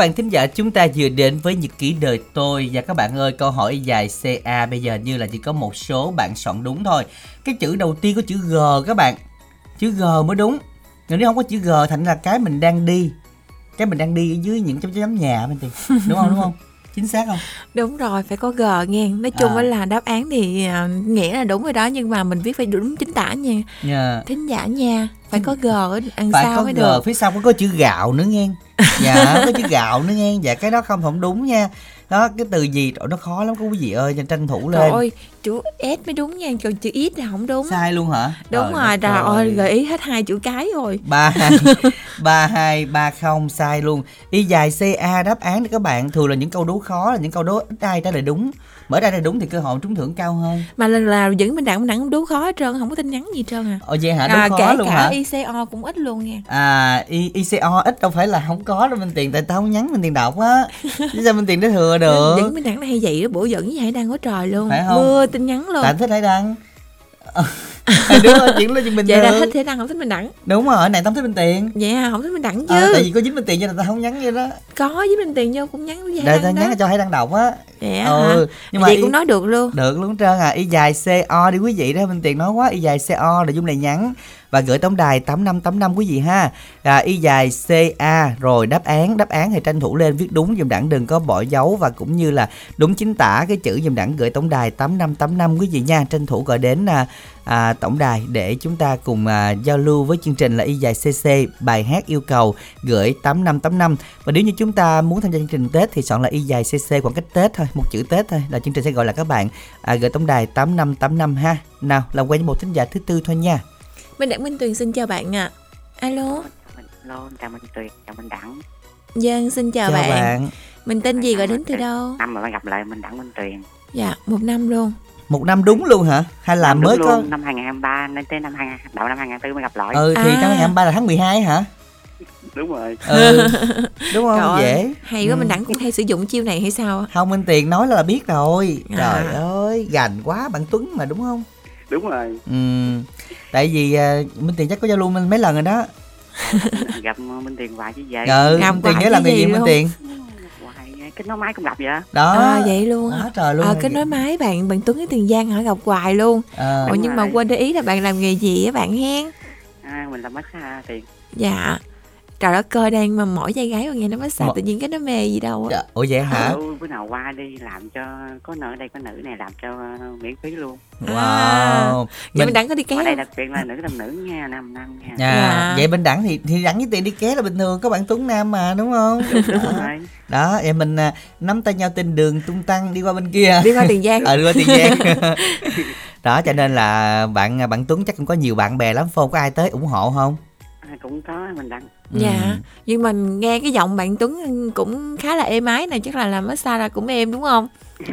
Bạn thính giả chúng ta vừa đến với nhật ký đời tôi và các bạn ơi câu hỏi dài CA bây giờ như là chỉ có một số bạn soạn đúng thôi. Cái chữ đầu tiên có chữ G các bạn. Chữ G mới đúng. Nếu không có chữ G thành là cái mình đang đi. Cái mình đang đi ở dưới những chấm chấm nhà bên tiền. Đúng không đúng không? chính xác không đúng rồi phải có g nghe nói chung à. là đáp án thì uh, nghĩa là đúng rồi đó nhưng mà mình viết phải đúng chính tả nha yeah. Dạ. thính giả nha phải có g ở đằng phải sau có mới g, được. phía sau có, có chữ gạo nữa nghe. Dạ có chữ gạo nữa nghe. Dạ cái đó không không đúng nha. Đó cái từ gì? Nó khó lắm quý vị ơi tranh thủ lên. trời ơi chữ s mới đúng nha còn chữ ít là không đúng. Sai luôn hả? Đúng rồi trời ơi. gợi ý hết hai chữ cái rồi. Ba hai ba hai ba không sai luôn. Y dài ca đáp án các bạn. Thường là những câu đố khó là những câu đố ít ai trả lời đúng mở ra là đúng thì cơ hội trúng thưởng cao hơn. Mà lần nào vẫn mình đặng đặng đố khó hết trơn không có tin nhắn gì trơn à. Ồ vậy hả? Đố à, khó kể luôn cả hả? ICO cũng ít luôn nha. À I, ICO ít đâu phải là không có đâu mình tiền tại tao không nhắn mình tiền đọc á. Chứ sao mình tiền để thừa được? Vẫn mình đặng hay vậy đó bữa giận với hải đăng có trời luôn. Phải không? Mưa tin nhắn luôn. Tại thích hải đăng đúng rồi chuyện là chuyện bình vậy là thích thế đăng không thích mình đẳng đúng rồi này tao thích mình tiền. Vậy à không thích mình đẳng chứ. à, tại vì có dính mình tiền cho nên tao không nhắn vậy đó. Có dính mình tiền vô cũng nhắn với để tao nhắn cho hay đăng đọc á. Vậy ừ. hả? nhưng mà vậy y, cũng nói được luôn. Được luôn trơn à. Y dài co đi quý vị đó mình tiền nói quá. Y dài co là dung này nhắn và gửi tổng đài 8585 quý vị ha. À, y dài CA rồi đáp án, đáp án thì tranh thủ lên viết đúng dùm đẳng đừng có bỏ dấu và cũng như là đúng chính tả cái chữ dùm đẳng gửi tổng đài 8585 quý vị nha. Tranh thủ gọi đến à, à, tổng đài để chúng ta cùng à, giao lưu với chương trình là y dài CC bài hát yêu cầu gửi 8585 và nếu như chúng ta muốn tham gia chương trình Tết thì chọn là y dài CC khoảng cách Tết thôi một chữ Tết thôi là chương trình sẽ gọi là các bạn. À, gửi tổng đài 8585 ha. Nào làm quen với một thính giả thứ tư thôi nha. Minh Đẳng Minh Tuyền xin chào bạn ạ. À. Alo. Alo, chào Minh Tuyền, chào Minh Đẳng. Dân xin chào, chào bạn. bạn. Mình tên gì gọi đến từ đâu? Năm mà gặp lại Minh Đẳng Minh Tuyền. Dạ, một năm luôn. Một năm đúng luôn hả? Hay là năm mới có luôn, năm 2023 nên tới năm 2000 đầu năm 2004 mới gặp lại. Ừ thì à. năm 2023 là tháng 12 hả? đúng rồi ừ. đúng không Trời dễ hay quá ừ. mình đẳng cũng hay sử dụng chiêu này hay sao không minh tiền nói là biết rồi à. trời ơi gành quá bạn tuấn mà đúng không đúng rồi. Ừ. Tại vì uh, minh tiền chắc có giao lưu mấy lần rồi đó. Gặp minh tiền hoài chứ vậy. Ừ gặp minh tiền nhớ làm gì, gì minh tiền? Kết nối máy cũng gặp vậy đó. À, vậy luôn à, trời luôn. À, kết nối máy bạn bạn tuấn với tiền giang hả? Gặp hoài luôn. À. Ồ, nhưng rồi. mà quên để ý là bạn làm nghề gì á bạn hen? À, mình làm massage tiền dạ trời đất cơ đang mà mỏi dây gái rồi nghe nó mới xài tự nhiên cái nó mê gì đâu á. Dạ. ủa vậy hả? Ừ, bữa nào qua đi làm cho có nữ đây có nữ này làm cho uh, miễn phí luôn. Wow. À, vậy mình, mình đẳng có đi ké ở đây đặc biệt là nữ làm nữ nha nam nam nha. À, dạ. vậy bên đẳng thì thì đẳng với tiền đi ké là bình thường có bạn tuấn nam mà đúng không? Đúng đó. đó vậy mình uh, nắm tay nhau trên đường tung tăng đi qua bên kia. Đi qua tiền giang. Ờ đi qua tiền giang. Đó cho nên là bạn bạn tuấn chắc cũng có nhiều bạn bè lắm phong có ai tới ủng hộ không cũng có mình đăng dạ ừ. nhưng mình nghe cái giọng bạn tuấn cũng khá là êm ái này chắc là làm massage ra cũng êm đúng không?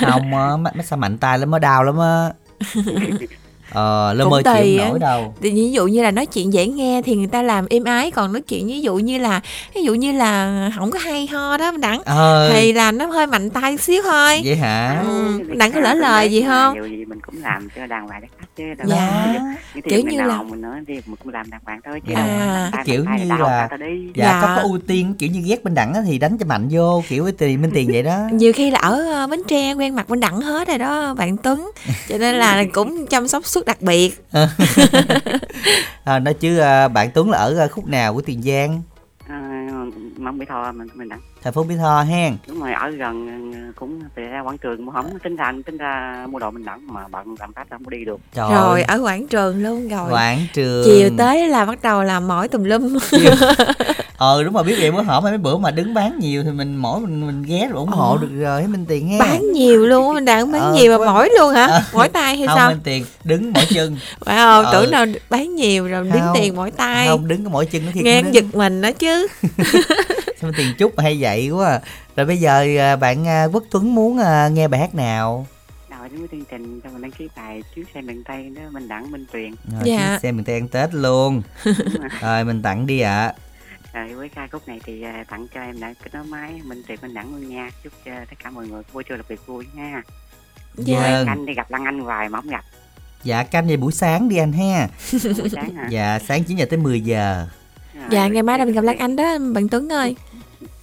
Không á massage mạnh tay lắm mới đau lắm á. Ờ lơ mơ chịu nổi đâu. Thì ví dụ như là nói chuyện dễ nghe thì người ta làm êm ái còn nói chuyện ví dụ như là ví dụ như là không có hay ho đó đặng ờ. thì là nó hơi mạnh tay xíu thôi. Vậy hả? Ừ, đặng có lỡ lời gì không? điều gì mình cũng làm cho đàng hoàng. khách chứ đâu dạ. kiểu như là mình nói thì mình cũng làm đàng hoàng thôi chứ à, đâu kiểu như là dạ, dạ có có ưu tiên kiểu như ghét bên đặng thì đánh cho mạnh vô kiểu với tiền bên tiền vậy đó. Nhiều khi là ở ờ, bến tre quen mặt bên đặng hết rồi đó bạn tuấn. Cho nên là cũng chăm sóc suốt đặc biệt. À, nói chứ à, bạn Tuấn là ở à, khúc nào của Tiền Giang? À, Mong Mỹ Tho mình mình đặng thành phố Mỹ Tho hen. Đúng rồi ở gần cũng về ra quảng trường mà không tính ra tính ra mua đồ mình đặng mà bận làm cách không có đi được. Trời rồi ở quảng trường luôn rồi. Quảng trường. Chiều tới là bắt đầu làm mỏi tùm lum. Ờ đúng rồi biết vậy bữa hổm mấy bữa mà đứng bán nhiều thì mình mỗi mình mình ghé rồi ủng hộ ờ. được rồi minh tiền nghe bán nhiều luôn mình đang bán ờ, nhiều mà mỏi luôn hả? Ờ. mỏi tay hay không, sao? Minh tiền đứng mỏi chân. Phải không ờ. tưởng nào bán nhiều rồi đếm tiền mỏi tay. không đứng có mỏi chân nó thiệt nghe giật mình đó chứ sao tiền chút hay vậy quá à. rồi bây giờ à, bạn à, quốc tuấn muốn nghe bài hát nào? Rồi đến với chương trình cho mình đăng ký bài chuyến xe miền tây đó mình đặng minh tuyền. Rồi, dạ. chuyến xe miền tây ăn tết luôn. Rồi. Mình tặng đi ạ. À. Rồi với ca khúc này thì tặng cho em đã kết nối máy. Minh Tuyệt Minh Đẳng luôn nha. Chúc cho tất cả mọi người vui chơi đặc biệt vui nha. Dạ. Anh đi gặp Lăng Anh hoài mà không gặp. Dạ canh về buổi sáng đi anh ha. Buổi sáng hả? Dạ sáng 9 giờ tới 10 giờ. Dạ, dạ ngày mai là mình gặp Lan Anh đó bạn Tuấn ơi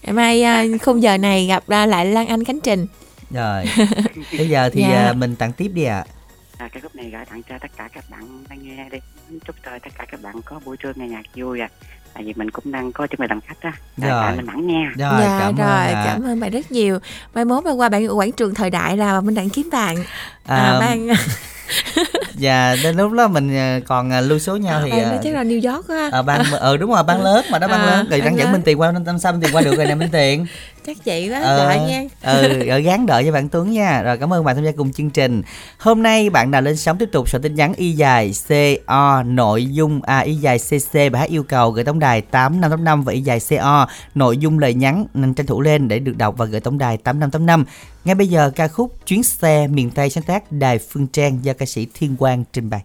ngày mai à, khung giờ này gặp lại Lan Anh Khánh Trình. Rồi. Bây giờ thì dạ. À, mình tặng tiếp đi ạ. À. à, cái khúc này gửi tặng cho tất cả các bạn đang nghe đi. Chúc cho tất cả các bạn có buổi trưa nghe nhạc vui à tại vì mình cũng đang có chuẩn bị làm khách á. Rồi. mình nắng nha rồi dạ, cảm rồi ơn cảm ơn bạn rất nhiều. Mai mốt bạn qua bạn quảng trường thời đại là mình đang kiếm bạn. À, à ban và đến lúc đó mình à, còn à, lưu số nhau thì à, chắc là New York á. ờ ban ừ đúng rồi ban lớn mà đó ban à, lớn rồi đang dẫn minh tiền qua năm sau minh tiền qua được rồi nè minh tiền chắc vậy đó ờ, đợi nha. ừ rồi gán đợi cho bạn Tuấn nha. Rồi cảm ơn bạn tham gia cùng chương trình. Hôm nay bạn nào lên sóng tiếp tục soạn tin nhắn y dài c o nội dung à y dài cc bài hát yêu cầu gửi tổng đài tám năm tám năm và y dài co nội dung lời nhắn nên tranh thủ lên để được đọc và gửi tổng đài tám năm tám năm. Ngay bây giờ ca khúc chuyến xe miền tây sáng tác đài phương trang do ca sĩ thiên quang trình bày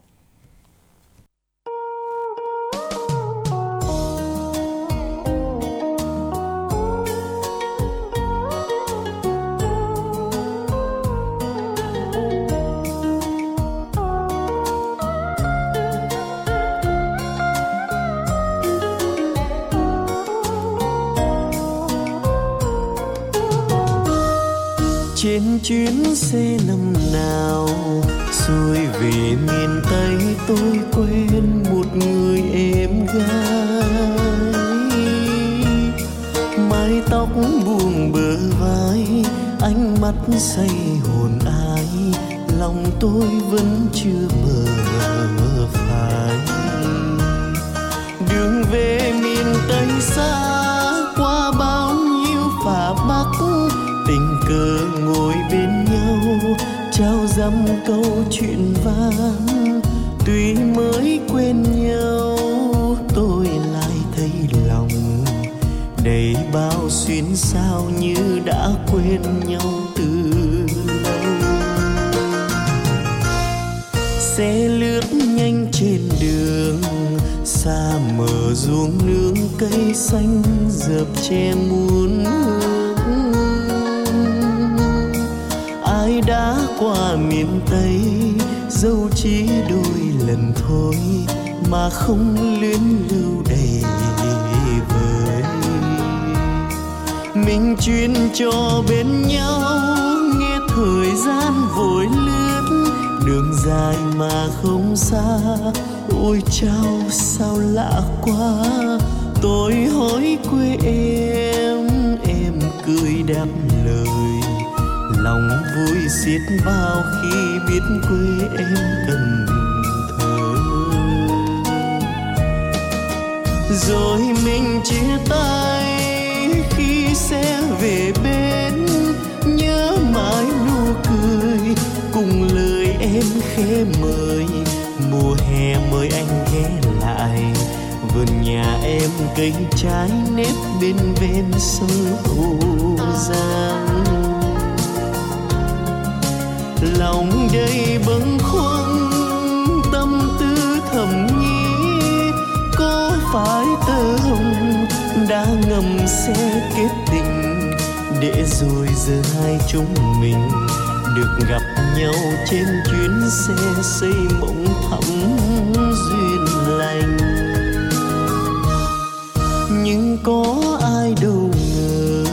có ai đâu ngờ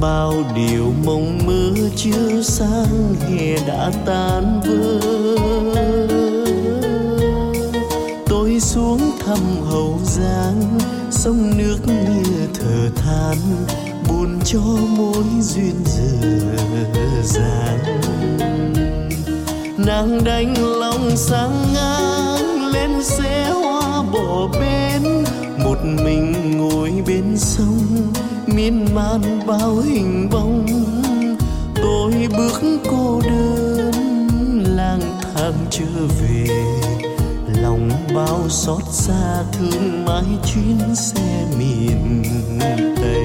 bao điều mong mơ chưa sang hè đã tan vỡ. Tôi xuống thăm hậu giang, sông nước như thở than buồn cho mối duyên dở dàng. Nàng đánh lòng sang ngang lên xe hoa bỏ bê một mình ngồi bên sông, miên man bao hình bóng. Tôi bước cô đơn, lang thang trở về. Lòng bao xót xa thương mãi chuyến xe miền tây.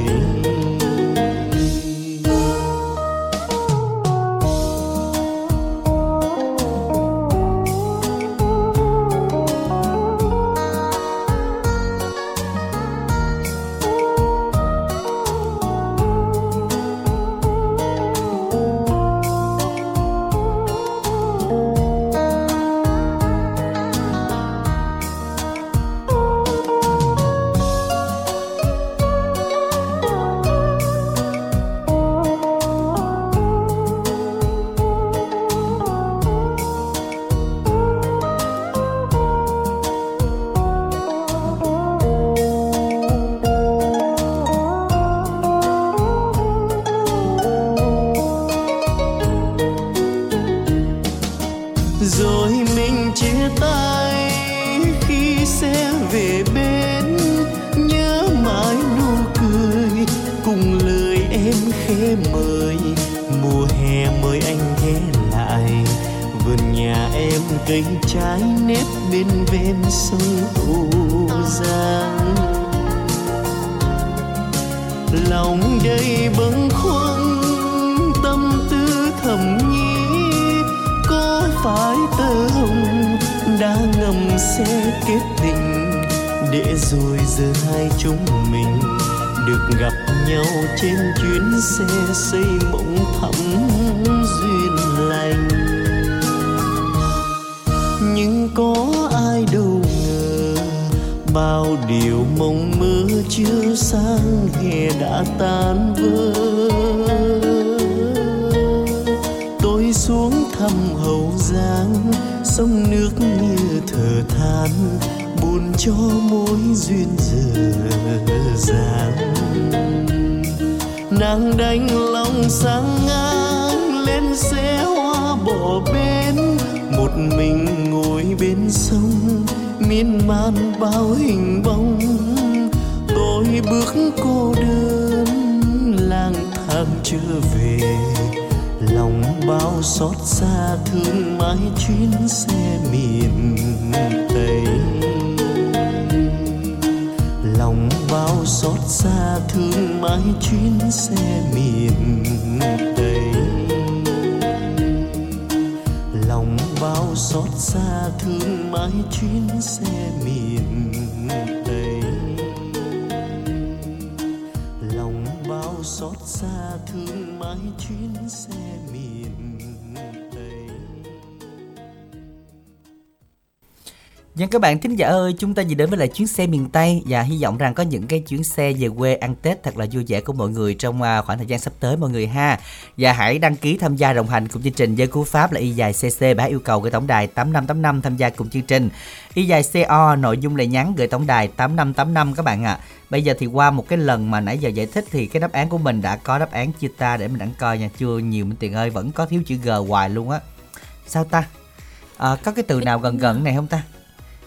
Lên xe hoa bỏ bên, một mình ngồi bên sông, miên man bao hình bóng. Tôi bước cô đơn, lang thang trở về, lòng bao xót xa thương mãi chuyến xe miền tây. Lòng bao xót xa thương mãi chuyến xe miền tây sao bao xót xa, thương mãi chuyến xe miền tây. Lòng bao xót xa, thương mãi chuyến Dân các bạn thính giả ơi, chúng ta vừa đến với lại chuyến xe miền Tây và hy vọng rằng có những cái chuyến xe về quê ăn Tết thật là vui vẻ của mọi người trong à, khoảng thời gian sắp tới mọi người ha. Và hãy đăng ký tham gia đồng hành cùng chương trình với cú pháp là y dài CC và yêu cầu gửi tổng đài 8585 tham gia cùng chương trình. Y dài CO nội dung là nhắn gửi tổng đài 8585 các bạn ạ. À. Bây giờ thì qua một cái lần mà nãy giờ giải thích thì cái đáp án của mình đã có đáp án chưa ta để mình đăng coi nha. Chưa nhiều Minh Tiền ơi, vẫn có thiếu chữ G hoài luôn á. Sao ta? À, có cái từ nào gần gần này không ta?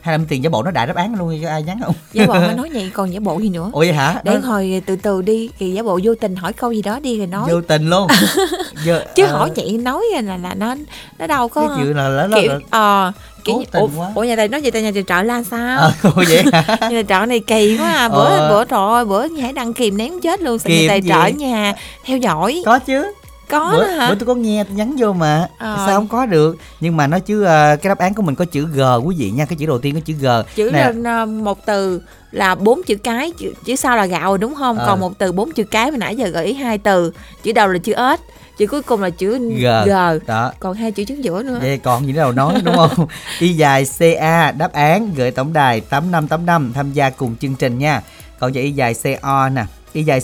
Hay là tiền giả bộ nó đại đáp án luôn cho ai nhắn không? Giả bộ mà nói vậy còn giả bộ gì nữa? Ủa vậy hả? Để nó... hồi từ từ đi thì giả bộ vô tình hỏi câu gì đó đi rồi nói. Vô tình luôn. Giờ, chứ à... hỏi chị nói là là nó nó đâu có cái chuyện là là kiểu ờ kiểu ủa, ủa nhà thầy nói vậy tại nhà trợ la sao? À, vậy hả? Nhà trợ này kỳ quá à bữa ờ. bữa trời ơi bữa nhảy đăng kìm ném chết luôn. Sao nhà thầy trợ nhà theo dõi? Có chứ có bữa, hả? bữa tôi có nghe tôi nhắn vô mà. À. sao không có được? Nhưng mà nó chứ uh, cái đáp án của mình có chữ g quý vị nha. Cái chữ đầu tiên có chữ g. Chữ này lên uh, một từ là bốn chữ cái chữ, chữ sau là gạo rồi đúng không? À. còn một từ bốn chữ cái mà nãy giờ gợi ý hai từ. Chữ đầu là chữ ếch chữ cuối cùng là chữ g, g. đó. Còn hai chữ trứng giữa nữa. Vậy còn gì nữa đâu nói đúng không? Y dài ca đáp án gửi tổng đài tám năm tám năm tham gia cùng chương trình nha. Còn vậy y dài co nè. Y dài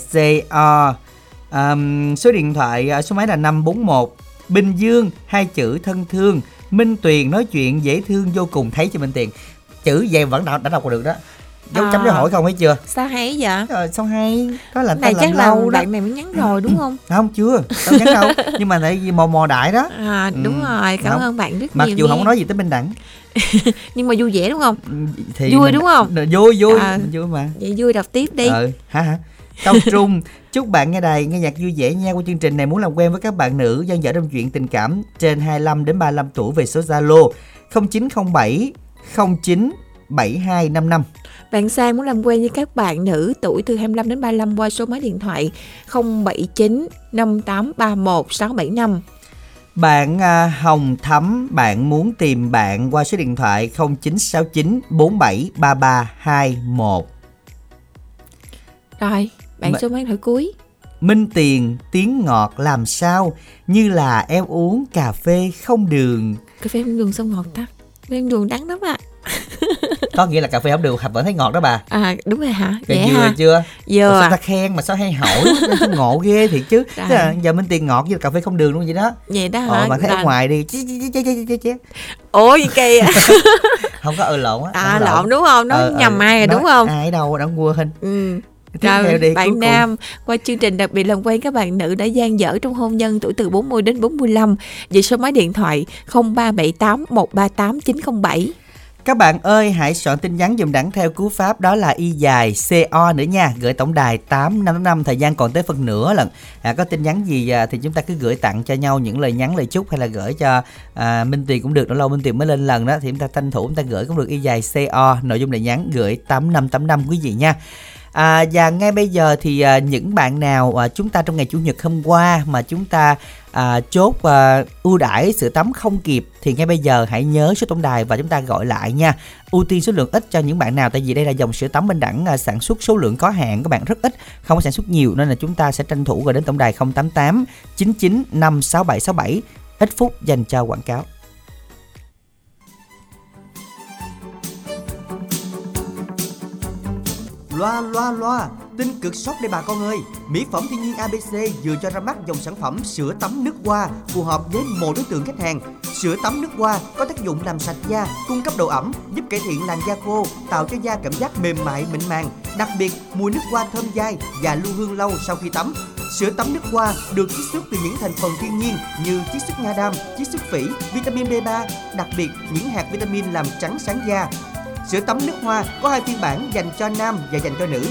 co um, số điện thoại à, số máy là 541 Bình Dương hai chữ thân thương Minh Tuyền nói chuyện dễ thương vô cùng thấy cho Minh Tiền chữ về vẫn đã, đã đọc được đó. Dấu à. chấm dấu hỏi không thấy chưa? Sao hay vậy? Ờ, sao hay? Đó là này chắc lâu là bạn này mới nhắn rồi đúng không? Không chưa. Đâu nhắn đâu. Nhưng mà tại vì mò mò đại đó. À đúng ừ. rồi. Cảm không. ơn bạn rất mặc nhiều dù nghe. không nói gì tới bình đẳng. Nhưng mà vui vẻ đúng không? Thì vui mình, đúng không? Vui vui. À, vui mà. Vậy vui đọc tiếp đi. Ừ hả hả Tông Trung chúc bạn nghe đài nghe nhạc vui vẻ nha qua chương trình này muốn làm quen với các bạn nữ dân dở trong chuyện tình cảm trên 25 đến 35 tuổi về số Zalo 0907 09 7255. Bạn Sang muốn làm quen với các bạn nữ tuổi từ 25 đến 35 qua số máy điện thoại 079 5831 675. Bạn à, Hồng Thắm bạn muốn tìm bạn qua số điện thoại 0969 473321. Rồi, bạn M- số máy thoại cuối. Minh Tiền tiếng ngọt làm sao? Như là em uống cà phê không đường. Cà phê không đường sao ngọt ta? Cà phê không đường đắng lắm ạ. À. có nghĩa là cà phê không được vẫn thấy ngọt đó bà. À đúng rồi hả? Vậy vừa hả? chưa vừa. Sao ta khen mà sao hay hỏi? Ngộ ghê thiệt chứ? Là giờ minh tiền ngọt với cà phê không đường luôn vậy đó. Vậy đó hả? ờ, mà thấy ở ngoài đi. Ủa gì kỳ không có ừ lộn á à lộn. lộn đúng không? Nó ờ, nhầm ai rồi đúng không? ai đâu đã quên. Ừ rồi, đi, bạn nam qua chương trình đặc biệt làm quen các bạn nữ đã gian dở trong hôn nhân tuổi từ 40 đến 45 về số máy điện thoại 0378 138 907 Các bạn ơi, hãy soạn tin nhắn dùm đẳng theo cú pháp đó là y dài CO nữa nha, gửi tổng đài 8555 thời gian còn tới phần nửa lần. À, có tin nhắn gì à, thì chúng ta cứ gửi tặng cho nhau những lời nhắn lời chúc hay là gửi cho à, Minh Tuyền cũng được, lâu lâu Minh Tuyền mới lên lần đó. Thì chúng ta tranh thủ chúng ta gửi cũng được y dài CO, nội dung lời nhắn gửi 8585 quý vị nha. À, và ngay bây giờ thì à, những bạn nào à, chúng ta trong ngày chủ nhật hôm qua mà chúng ta à, chốt à, ưu đãi sữa tắm không kịp thì ngay bây giờ hãy nhớ số tổng đài và chúng ta gọi lại nha. Ưu tiên số lượng ít cho những bạn nào tại vì đây là dòng sữa tắm bên đẳng à, sản xuất số lượng có hạn các bạn rất ít không có sản xuất nhiều nên là chúng ta sẽ tranh thủ gọi đến tổng đài 088 99 56767 ít phút dành cho quảng cáo. Loa loa loa, tin cực sốc đây bà con ơi. Mỹ phẩm thiên nhiên ABC vừa cho ra mắt dòng sản phẩm sữa tắm nước hoa phù hợp với mọi đối tượng khách hàng. Sữa tắm nước hoa có tác dụng làm sạch da, cung cấp độ ẩm, giúp cải thiện làn da khô, tạo cho da cảm giác mềm mại mịn màng. Đặc biệt, mùi nước hoa thơm dai và lưu hương lâu sau khi tắm. Sữa tắm nước hoa được chiết xuất từ những thành phần thiên nhiên như chiết xuất nha đam, chiết xuất phỉ, vitamin B3, đặc biệt những hạt vitamin làm trắng sáng da, Sữa tắm nước hoa có hai phiên bản dành cho nam và dành cho nữ.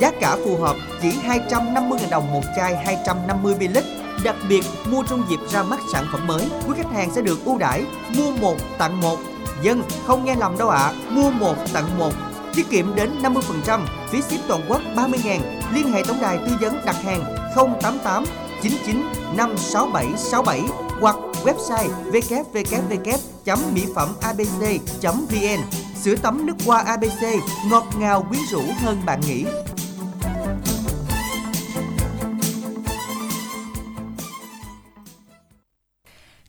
Giá cả phù hợp chỉ 250.000 đồng một chai 250ml. Đặc biệt, mua trong dịp ra mắt sản phẩm mới, quý khách hàng sẽ được ưu đãi mua một tặng một. Dân, không nghe lầm đâu ạ, à. mua một tặng một tiết kiệm đến 50%, phí ship toàn quốc 30.000. Liên hệ tổng đài tư vấn đặt hàng 088 99 567 67 hoặc website www.mỹphẩmabc.vn Sữa tắm nước hoa ABC ngọt ngào quyến rũ hơn bạn nghĩ.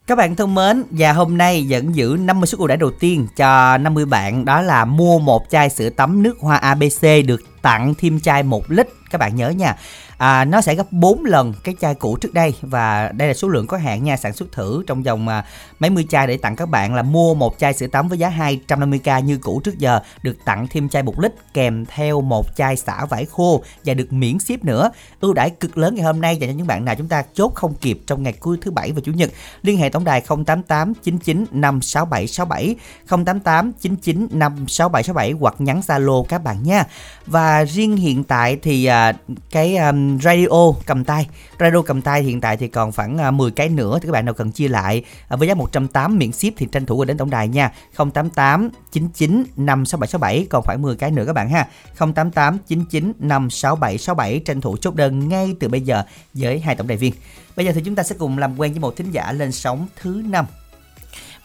Các bạn thân mến, và hôm nay vẫn giữ 50 suất ưu đãi đầu tiên cho 50 bạn đó là mua một chai sữa tắm nước hoa ABC được tặng thêm chai 1 lít các bạn nhớ nha à, nó sẽ gấp 4 lần cái chai cũ trước đây và đây là số lượng có hạn nha sản xuất thử trong vòng à, mấy mươi chai để tặng các bạn là mua một chai sữa tắm với giá 250k như cũ trước giờ được tặng thêm chai 1 lít kèm theo một chai xả vải khô và được miễn ship nữa. Ưu đãi cực lớn ngày hôm nay dành cho những bạn nào chúng ta chốt không kịp trong ngày cuối thứ bảy và chủ nhật liên hệ tổng đài 088 99 567 67 088 99 567 67 hoặc nhắn Zalo các bạn nha. Và riêng hiện tại thì à, cái um, radio cầm tay. Radio cầm tay hiện tại thì còn khoảng uh, 10 cái nữa thì các bạn nào cần chia lại. Uh, với giá 180 miễn ship thì tranh thủ gọi đến tổng đài nha. 088 99 56767 còn khoảng 10 cái nữa các bạn ha. 088 99 56767 tranh thủ chốt đơn ngay từ bây giờ với hai tổng đài viên. Bây giờ thì chúng ta sẽ cùng làm quen với một thính giả lên sóng thứ năm.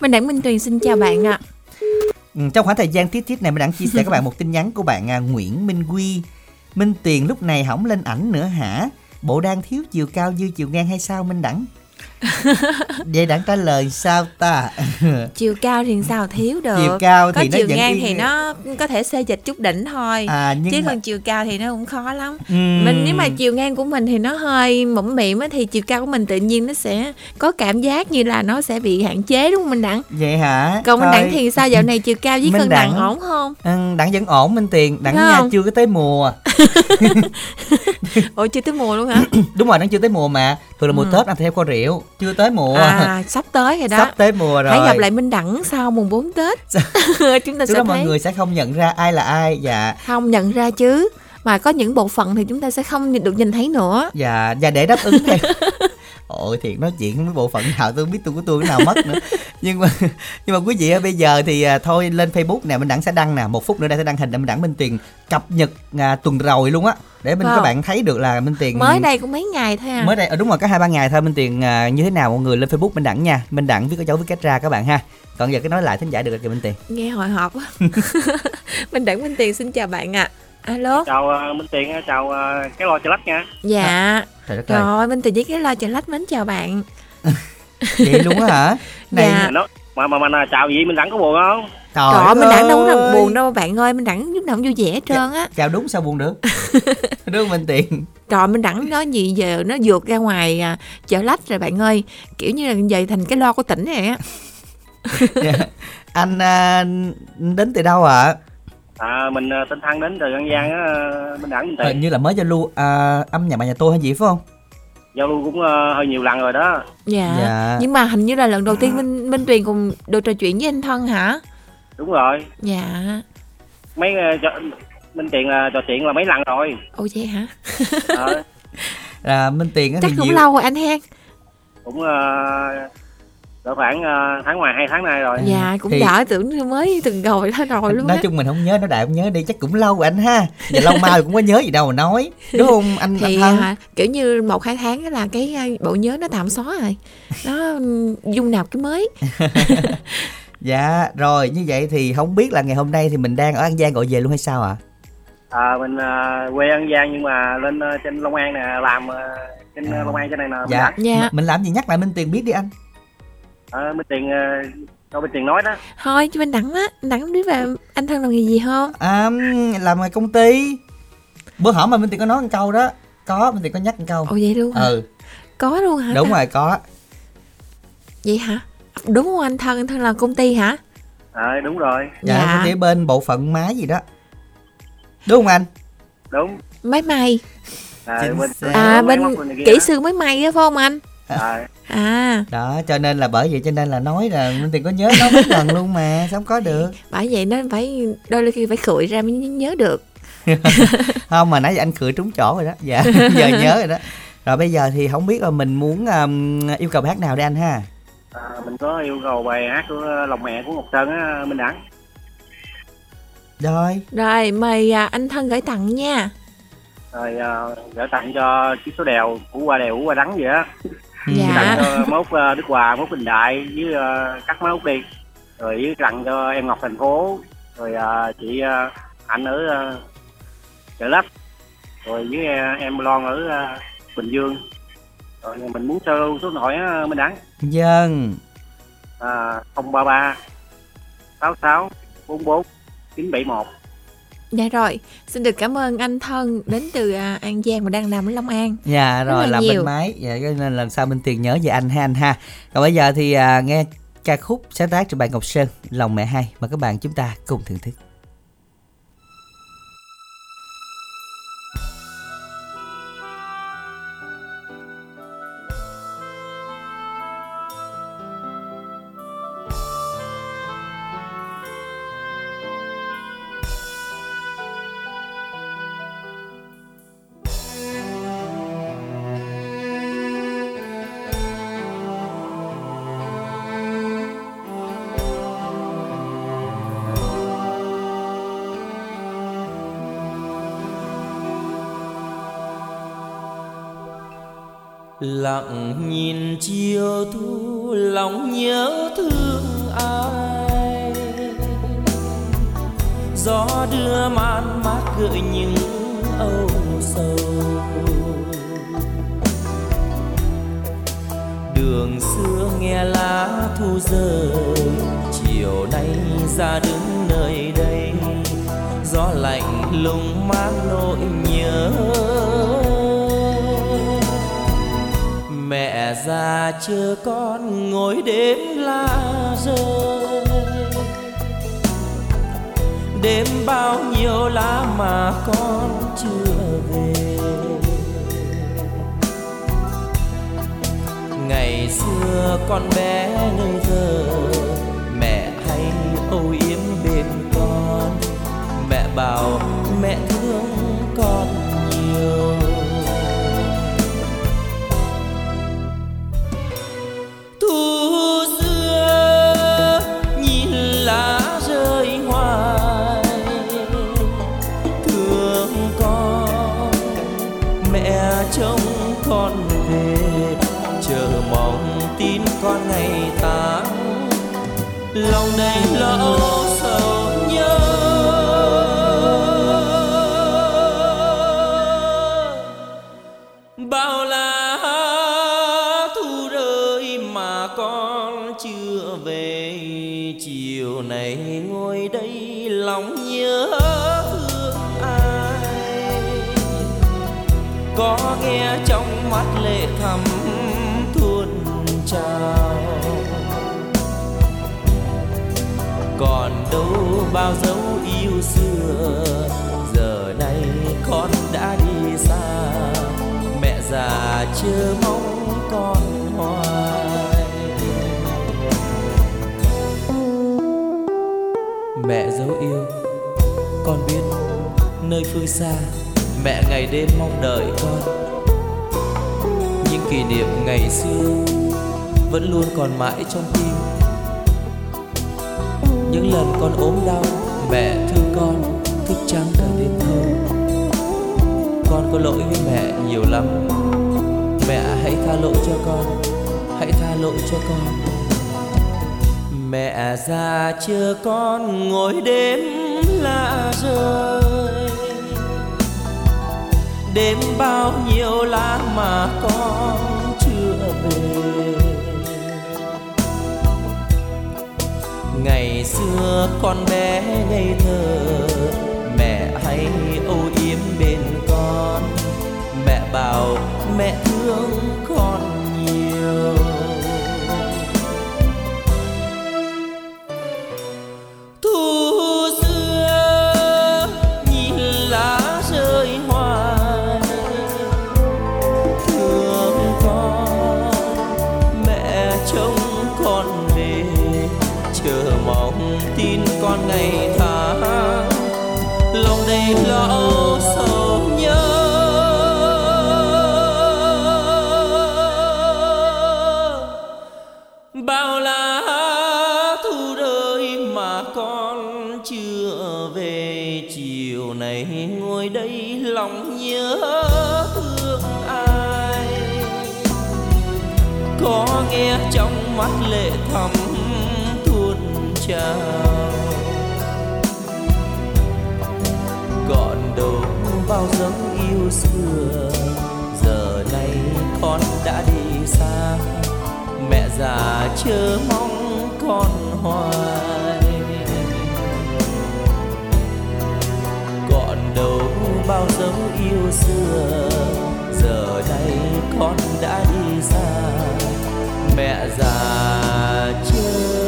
Mình đặng minh tuyền xin chào bạn ạ. Ừ, trong khoảng thời gian tiết tiết này mình đang chia sẻ các bạn một tin nhắn của bạn à, Nguyễn Minh Quy Minh Tiền lúc này hỏng lên ảnh nữa hả? Bộ đang thiếu chiều cao dư chiều ngang hay sao, Minh Đẳng? Vậy đặng trả lời sao ta? Chiều cao thì sao thiếu được. Chiều cao thì có nó chiều ngang thì nó có thể xê dịch chút đỉnh thôi. À, nhưng chứ mà... còn chiều cao thì nó cũng khó lắm. Uhm. mình nếu mà chiều ngang của mình thì nó hơi mỏng mỉm thì chiều cao của mình tự nhiên nó sẽ có cảm giác như là nó sẽ bị hạn chế đúng không minh đặng? Vậy hả? Còn minh đặng thì sao? Dạo này chiều cao với cân nặng ổn không? Ừ, đặng vẫn ổn minh tiền. Đặng nha chưa có tới mùa. Ủa chưa tới mùa luôn hả? Đúng rồi đặng chưa tới mùa mà. Thường là mùa ừ. tết ăn theo kho rượu chưa tới mùa. À sắp tới rồi đó. Sắp tới mùa rồi hãy gặp lại minh đẳng sau mùng 4 tết. Chúng ta sẽ thấy mọi người sẽ không nhận ra ai là ai. Dạ. Không nhận ra chứ. Mà có những bộ phận thì chúng ta sẽ không được nhìn thấy nữa. Dạ và để đáp ứng thì ôi thiệt nói chuyện với bộ phận nào tôi biết tôi của tôi cái nào mất nữa. Nhưng mà nhưng mà quý vị ơi bây giờ thì à, thôi lên facebook nè mình đẳng sẽ đăng nè. Một phút nữa đây sẽ đăng hình để mình đẳng minh tiền cập nhật à, tuần rồi luôn á. Để mình wow. các bạn thấy được là minh tiền mới đây cũng mấy ngày thôi à. Mới đây ờ, đúng rồi có hai ba ngày thôi. Minh tiền à, như thế nào? Mọi người lên facebook minh đẳng nha. Minh đẳng viết có dấu viết cách ra các bạn ha. Còn giờ cái nói lại thính giả được rồi minh tiền nghe hồi hộp quá. Minh đẳng minh tiền xin chào bạn ạ. à alo chào uh, minh tiền chào uh, cái lo chợ lách nha dạ trời đất rồi minh tiền với cái lo chợ lách mến chào bạn vậy luôn á hả này dạ. mà mà mà chào gì minh đẳng có buồn không Trời, Trời ơi, mình đẳng đâu có buồn đâu bạn ơi, mình đẳng lúc nào cũng vui vẻ hết trơn á. Chào đúng sao buồn được. đúng minh tiền. Trời mình đẳng nói gì giờ nó vượt ra ngoài à, chợ lách rồi bạn ơi. Kiểu như là về thành cái lo của tỉnh này á. dạ. Anh à, đến từ đâu ạ? À? À mình uh, tên thăng đến từ an giang á bên đẳng mình hình như là mới giao lưu à, âm nhà bà nhà tôi hay gì phải không? Giao lưu cũng uh, hơi nhiều lần rồi đó. Dạ. dạ. Nhưng mà hình như là lần đầu tiên minh minh tuyền cùng được trò chuyện với anh thân hả? Đúng rồi. Dạ. Mấy uh, trò, minh tiền là trò chuyện là mấy lần rồi. Ồ vậy hả? Ờ. à, minh tiền chắc cũng nhiều... lâu rồi anh hen cũng uh, Cỡ khoảng uh, tháng ngoài hai tháng nay rồi Dạ cũng thì... đỡ tưởng mới từng rồi đó rồi luôn Nói chung mình không nhớ nó đại không nhớ đi chắc cũng lâu rồi anh ha Giờ lâu mai cũng có nhớ gì đâu mà nói Đúng không anh Thì anh à, kiểu như một hai tháng là cái à, bộ nhớ nó tạm xóa rồi Nó dung nạp cái mới Dạ rồi như vậy thì không biết là ngày hôm nay thì mình đang ở An Giang gọi về luôn hay sao ạ? À? à mình uh, quê An Giang nhưng mà lên uh, trên Long An nè làm uh, trên à. Long An trên này nè dạ. dạ. mình làm gì nhắc lại Minh Tiền biết đi anh ờ bên tiền đâu bên tiền nói đó? Thôi cho bên đẳng á. Đẳng biết là anh thân làm nghề gì không? À làm ngoài công ty. Bữa hổm mà bên tiền có nói một câu đó. Có bên tiền có nhắc một câu. Ồ vậy luôn hả? Ừ. Có luôn hả? Đúng rồi có. Vậy hả? Đúng không anh thân? Anh thân làm công ty hả? À, đúng rồi. Dạ, dạ. công ty bên bộ phận máy gì đó. Đúng không anh? Đúng. Máy may. À, bên, à bên kỹ sư máy may đó phải không anh à. à. Đó cho nên là bởi vậy cho nên là nói là minh tiền có nhớ nó mấy lần luôn mà không có được. Bởi vậy nó phải đôi khi phải khựi ra mới nhớ được. Không mà nãy giờ anh khựi trúng chỗ rồi đó. Dạ giờ nhớ rồi đó. Rồi bây giờ thì không biết là mình muốn um, yêu cầu bài hát nào đây anh ha? À, mình có yêu cầu bài hát của lòng mẹ của ngọc sơn á minh đẳng. Rồi. Rồi mời à, anh thân gửi tặng nha. Rồi uh, gửi tặng cho chiếc số đèo củ qua đèo củ qua đắng vậy á dạ. tặng cho mốt uh, đức hòa mốt bình đại với uh, các mốt đi. Rồi với tặng cho em ngọc thành phố. Rồi uh, chị uh, anh ở uh, chợ lách rồi với uh, em lon ở uh, bình dương. Rồi mình muốn sơ số điện thoại uh, minh đắng. Dân à, 033 66 44 971 Dạ rồi, xin được cảm ơn anh Thân đến từ à, An Giang và đang làm ở Long An. Dạ rồi, làm nhiều. bên máy, dạ, nên lần sau bên tiền nhớ về anh ha anh ha. Còn bây giờ thì à, nghe ca khúc sáng tác cho bạn Ngọc Sơn, Lòng mẹ hai mà các bạn chúng ta cùng thưởng thức. Lặng nhìn chiều thu, lòng nhớ thương ai? Gió đưa man mát gợi những âu sầu. Đường xưa nghe lá thu rơi, chiều nay ra đứng nơi đây. Gió lạnh lùng mang nỗi nhớ. Già chưa con ngồi đếm la rơi. Đêm bao nhiêu lá mà con chưa về. Ngày xưa con bé ngây thơ mẹ hay âu yếm bên con. Mẹ bảo mẹ thương nghe trong mắt lệ thầm tuôn trào. Còn đâu bao dấu yêu xưa giờ này con đã đi xa. Mẹ già chưa mong con hoài. Mẹ dấu yêu, con biết nơi phương xa. Mẹ ngày đêm mong đợi con kỷ niệm ngày xưa vẫn luôn còn mãi trong tim. Những lần con ốm đau, mẹ thương con, thức trắng cả đêm thâu con có lỗi với mẹ nhiều lắm. Mẹ hãy tha lỗi cho con, hãy tha lỗi cho con. Mẹ già chưa con, ngồi đêm lạ rơi đêm bao nhiêu lá mà con chưa về. Ngày xưa con bé ngây thơ, mẹ hay âu yếm bên con. Mẹ bảo mẹ thương bao giống yêu xưa giờ này con đã đi xa, mẹ già chớ mong con hoài còn đâu bao dấu yêu xưa, giờ đây con đã đi xa, mẹ già chưa.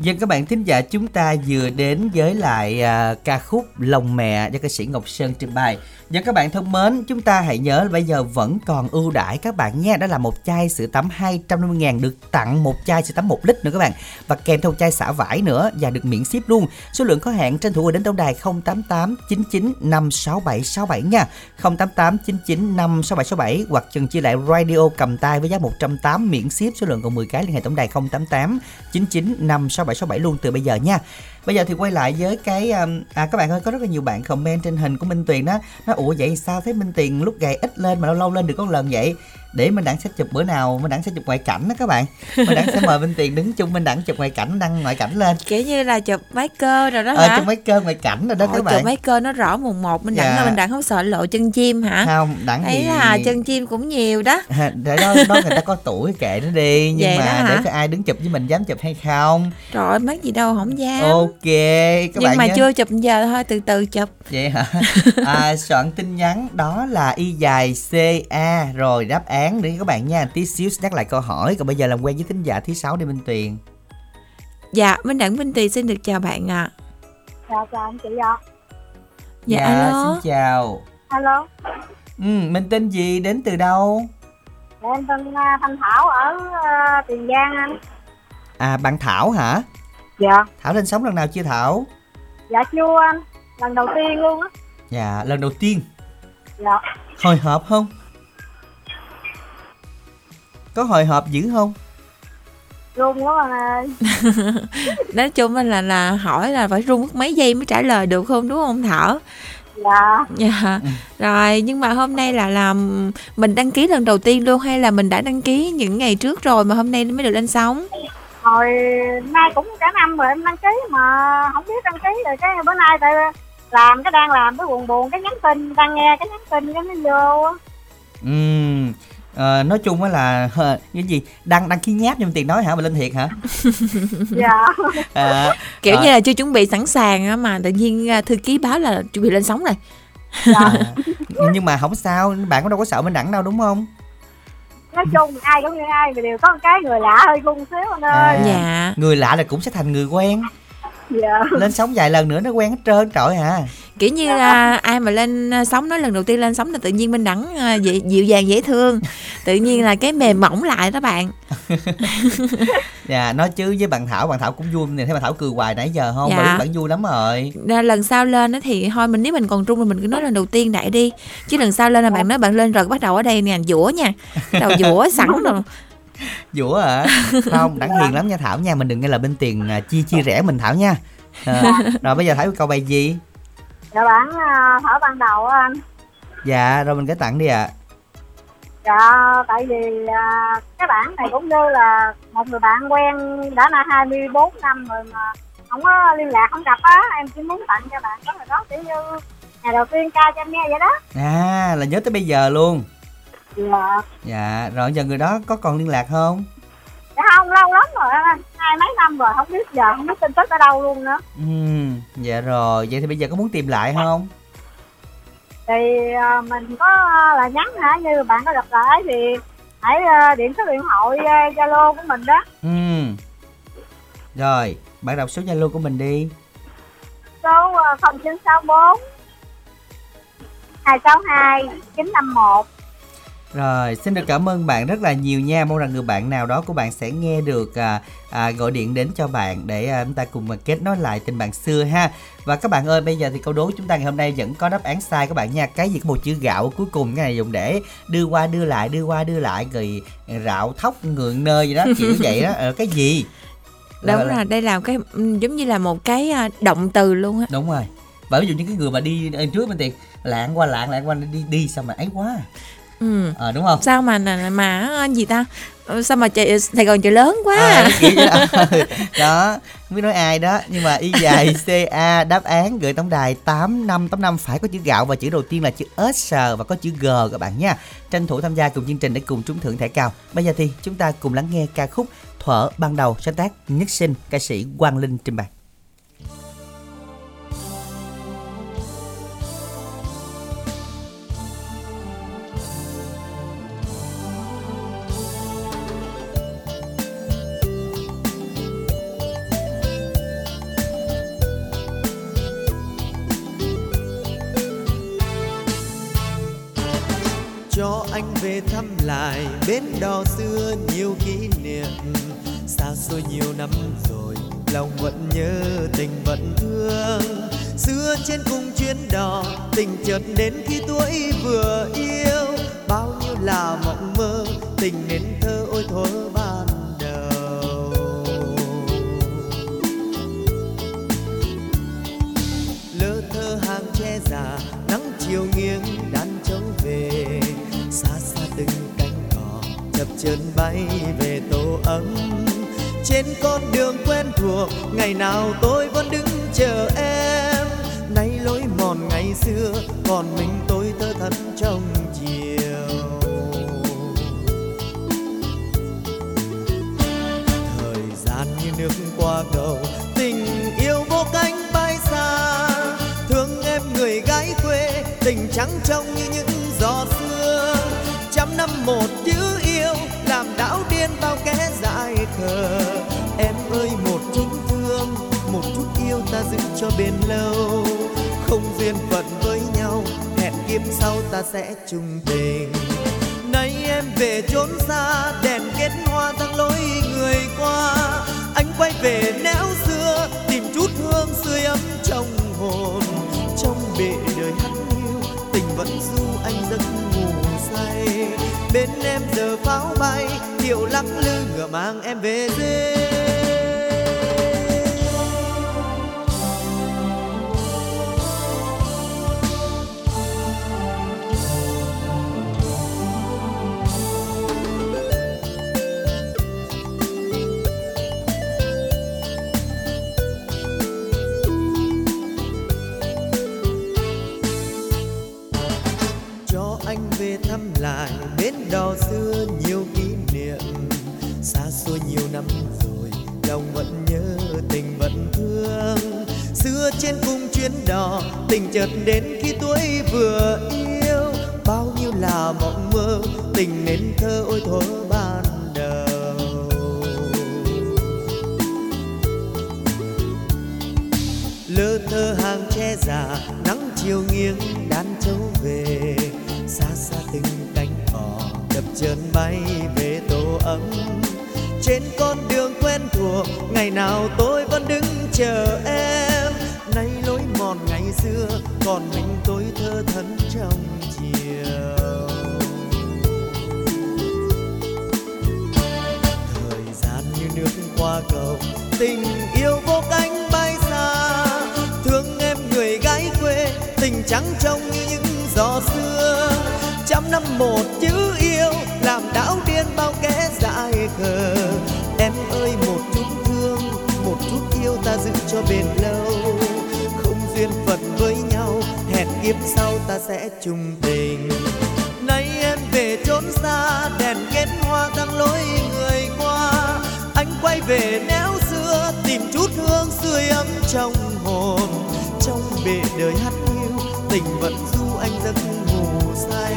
Dân các bạn thính giả chúng ta vừa đến với lại uh, ca khúc Lòng Mẹ do ca sĩ Ngọc Sơn trình bày. Dân các bạn thân mến, chúng ta hãy nhớ là bây giờ vẫn còn ưu đãi các bạn nha. Đó là một chai sữa tắm 250 ngàn được tặng một chai sữa tắm 1 lít nữa các bạn. Và kèm theo chai xả vải nữa và được miễn ship luôn. Số lượng có hạn tranh thủ gọi đến tổng đài 088 99 567 67 nha. 088 99 567 67 hoặc chừng chia lại radio cầm tay với giá 108 miễn ship số lượng còn 10 cái liên hệ tổng đài 088 99 567 67 luôn từ bây giờ nha. Bây giờ thì quay lại với cái um, à các bạn ơi, có rất là nhiều bạn comment trên hình của Minh Tuyền đó. Nó, ủa, vậy sao thấy Minh Tuyền lúc gầy ít lên mà lâu lâu lên được có một lần vậy? Để mình đẳng sẽ chụp bữa nào mình đẳng sẽ chụp ngoại cảnh đó các bạn. Mình đẳng sẽ mời Minh Tuyền đứng chung mình đẳng chụp ngoại cảnh đăng ngoại cảnh lên. kiểu như là chụp máy cơ rồi đó Ờ hả chụp mấy cơ ngoại cảnh rồi đó Ôi, các bạn. chụp máy cơ nó rõ mùng một mình Dạ. là mình đặng không sợ lộ chân chim hả Không, đẳng thấy thì là chân chim cũng nhiều đó để đó đó người ta có tuổi kệ nó đi nhưng Vậy mà để cho ai đứng chụp với mình dám chụp hay không trời ơi mắc gì đâu không dám ok các nhưng bạn mà nhé. chưa chụp giờ thôi từ từ chụp vậy hả à, soạn tin nhắn đó là y dài ca rồi đáp án đi các bạn nha. Tí xíu nhắc lại câu hỏi còn bây giờ làm quen với thính giả thứ sáu đi minh tuyền. Dạ minh đặng minh tuyền xin được chào bạn ạ. Chào chào anh chị ạ. Dạ, alo. xin chào. Alo. Ừ, mình tên gì đến từ đâu? Dạ, em tên à, thanh thảo ở à, tiền giang anh. À bạn thảo hả? Dạ. Thảo lên sóng lần nào chưa thảo? Dạ chưa anh. Lần đầu tiên luôn á. Dạ lần đầu tiên. Dạ. Hồi hộp không có hồi hộp dữ không? Luôn quá anh ơi. Nói chung là là hỏi là phải rung mất mấy giây mới trả lời được không đúng không thảo? Dạ. Dạ. Rồi nhưng mà hôm nay là làm mình đăng ký lần đầu tiên luôn hay là mình đã đăng ký những ngày trước rồi mà hôm nay mới được lên sóng? Hồi nay cũng cả năm rồi em đăng ký mà không biết đăng ký rồi cái bữa nay tại làm cái đang làm cái buồn buồn cái nhắn tin đang nghe cái nhắn tin cái nó vô á. Ờ, nói chung á là hờ, cái gì? Đăng đăng ký nháp nhưng tiền nói hả? Mà lên thiệt hả? Dạ. À, kiểu ờ, như là chưa chuẩn bị sẵn sàng á mà tự nhiên à, thư ký báo là chuẩn bị lên sóng rồi. À, nhưng mà không sao bạn cũng đâu có sợ bên đẳng đâu đúng không? Nói chung ai cũng như ai mà đều có một cái người lạ hơi gung xíu anh ơi. À, Dạ. người lạ là cũng sẽ thành người quen dạ. Lên sóng vài lần nữa nó quen hết trơn trời hả kiểu như là ai mà lên à, sóng nói lần đầu tiên lên sóng là tự nhiên minh đẳng à, dịu dàng dễ thương. Tự nhiên là cái mềm mỏng lại đó bạn. Dạ nói chứ với bạn thảo bạn thảo cũng vui nè thấy bạn thảo cười hoài nãy giờ không? Dạ. bạn bạn vui lắm rồi. Lần sau lên á thì thôi mình nếu mình còn trung thì mình cứ nói lần đầu tiên đại đi. Chứ lần sau lên là bạn nói bạn lên rồi bắt đầu ở đây nè dũa nha. Bắt đầu dũa sẵn rồi dũa hả? Không đáng hiền lắm nha thảo nha mình đừng nghe là bên tiền à, chia chia rẻ mình thảo nha. Ờ, rồi bây giờ thảo yêu cầu bài gì? Dạ bản uh, thở ban đầu á anh. Dạ rồi mình cái tặng đi ạ. Dạ tại vì à, cái bản này cũng như là một người bạn quen đã là 24 năm rồi mà không có liên lạc không gặp á. Em chỉ muốn tặng cho bạn có người đó kiểu như ngày đầu tiên ca cho em nghe vậy đó. À là nhớ tới bây giờ luôn dạ. Dạ rồi giờ người đó có còn liên lạc không? Dạ không lâu lắm rồi hai mấy năm rồi không biết giờ không biết tin tức ở đâu luôn nữa. Ừ dạ rồi. Vậy thì bây giờ có muốn tìm lại không? Thì à, mình có là nhắn hả? Như bạn có gặp lại thì hãy à, điện số điện thoại zalo của mình đó. Ừ. Rồi bạn đọc số zalo của mình đi. Số à, 0964 262 951 Rồi, xin được cảm ơn bạn rất là nhiều nha. Mong rằng người bạn nào đó của bạn sẽ nghe được à, à, gọi điện đến cho bạn để à, chúng ta cùng mà kết nối lại tình bạn xưa ha. Và các bạn ơi, bây giờ thì câu đố chúng ta ngày hôm nay vẫn có đáp án sai các bạn nha. Cái gì có một chữ gạo cuối cùng cái này dùng để đưa qua đưa lại, đưa qua đưa lại rồi rạo thóc ngượng nơi gì đó kiểu vậy đó. Ờ, cái gì? đúng Là- là- rồi đây là cái ừ, giống như là một cái à, động từ luôn á Đúng rồi. Và ví dụ như cái người mà đi ờ, trước bên tiền lạng qua lạng lạng qua đi đi sao mà ấy quá. Ừ. Ờ đúng không? sao mà mà, mà ờ, gì ta Ờ, sao mà trời, Sài Gòn trời lớn quá à, đó. đó không biết nói ai đó nhưng mà y dài ca đáp án gửi tổng đài tám năm tám năm phải có chữ gạo và chữ đầu tiên là chữ s và có chữ g các bạn nha tranh thủ tham gia cùng chương trình để cùng trúng thưởng thẻ cao bây giờ thì chúng ta cùng lắng nghe ca khúc thuở ban đầu sáng tác nhất sinh ca sĩ quang linh trình bày thăm lại bến đò xưa nhiều kỷ niệm. Xa xôi nhiều năm rồi, lòng vẫn nhớ, tình vẫn thương. Xưa trên cùng chuyến đò, tình chợt đến khi tuổi vừa yêu. Bao nhiêu là mộng mơ, tình nên thơ ôi thơ ban đầu. Lơ thơ hàng tre già, nắng chiều nghiêng chập chờn bay về tổ ấm. Trên con đường quen thuộc, ngày nào tôi vẫn đứng chờ em. Nay lối mòn ngày xưa, còn mình tôi thơ thẫn trong chiều. Thời gian như nước qua cầu, tình yêu vô cánh bay xa. Thương em người gái quê, tình trắng trong như những giọt sương. Trăm năm một chữ khờ em ơi, một chút thương, một chút yêu ta giữ cho bền lâu. Không duyên phận với nhau, hẹn kiếp sau ta sẽ chung tình. Nay em về chốn xa, đèn kết hoa thăng lối người qua. Anh quay về néo xưa, tìm chút hương sưởi ấm trong hồn. Trong bể đời hắt hiu, tình vẫn du anh giấc ngủ say. Bên em giờ pháo bay điệu lắc lư ngựa mang em về dê cho anh về thăm lại bến đò xưa nhiều kỷ năm rồi, lòng vẫn nhớ tình vẫn thương. Xưa trên cung chuyến đò, tình chợt đến khi tuổi vừa yêu. Bao nhiêu là mộng mơ, tình nên thơ ôi thuở ban đầu. Lơ thơ hàng tre già, nắng chiều nghiêng đan châu về. Xa xa từng cánh cỏ đập chân bay về tổ ấm trên con đường quen thuộc. Ngày nào tôi vẫn đứng chờ em. Nay lối mòn ngày xưa, còn mình tôi thơ thẫn trong chiều. Thời gian như nước qua cầu, tình yêu vô cánh bay xa. Thương em người gái quê, tình trắng trong như những gió xưa trăm năm một chữ yêu, làm đảo điên bao kẻ dại khờ em ơi, một chút thương, một chút yêu ta giữ cho bền lâu. Không duyên phận với nhau, hẹn kiếp sau ta sẽ chung tình. Nay em về trốn xa, đèn kết hoa tăng lối người qua. Anh quay về néo xưa, tìm chút hương sưởi ấm trong hồn. Trong bể đời hát hiu, tình vẫn du anh giấc ngủ say.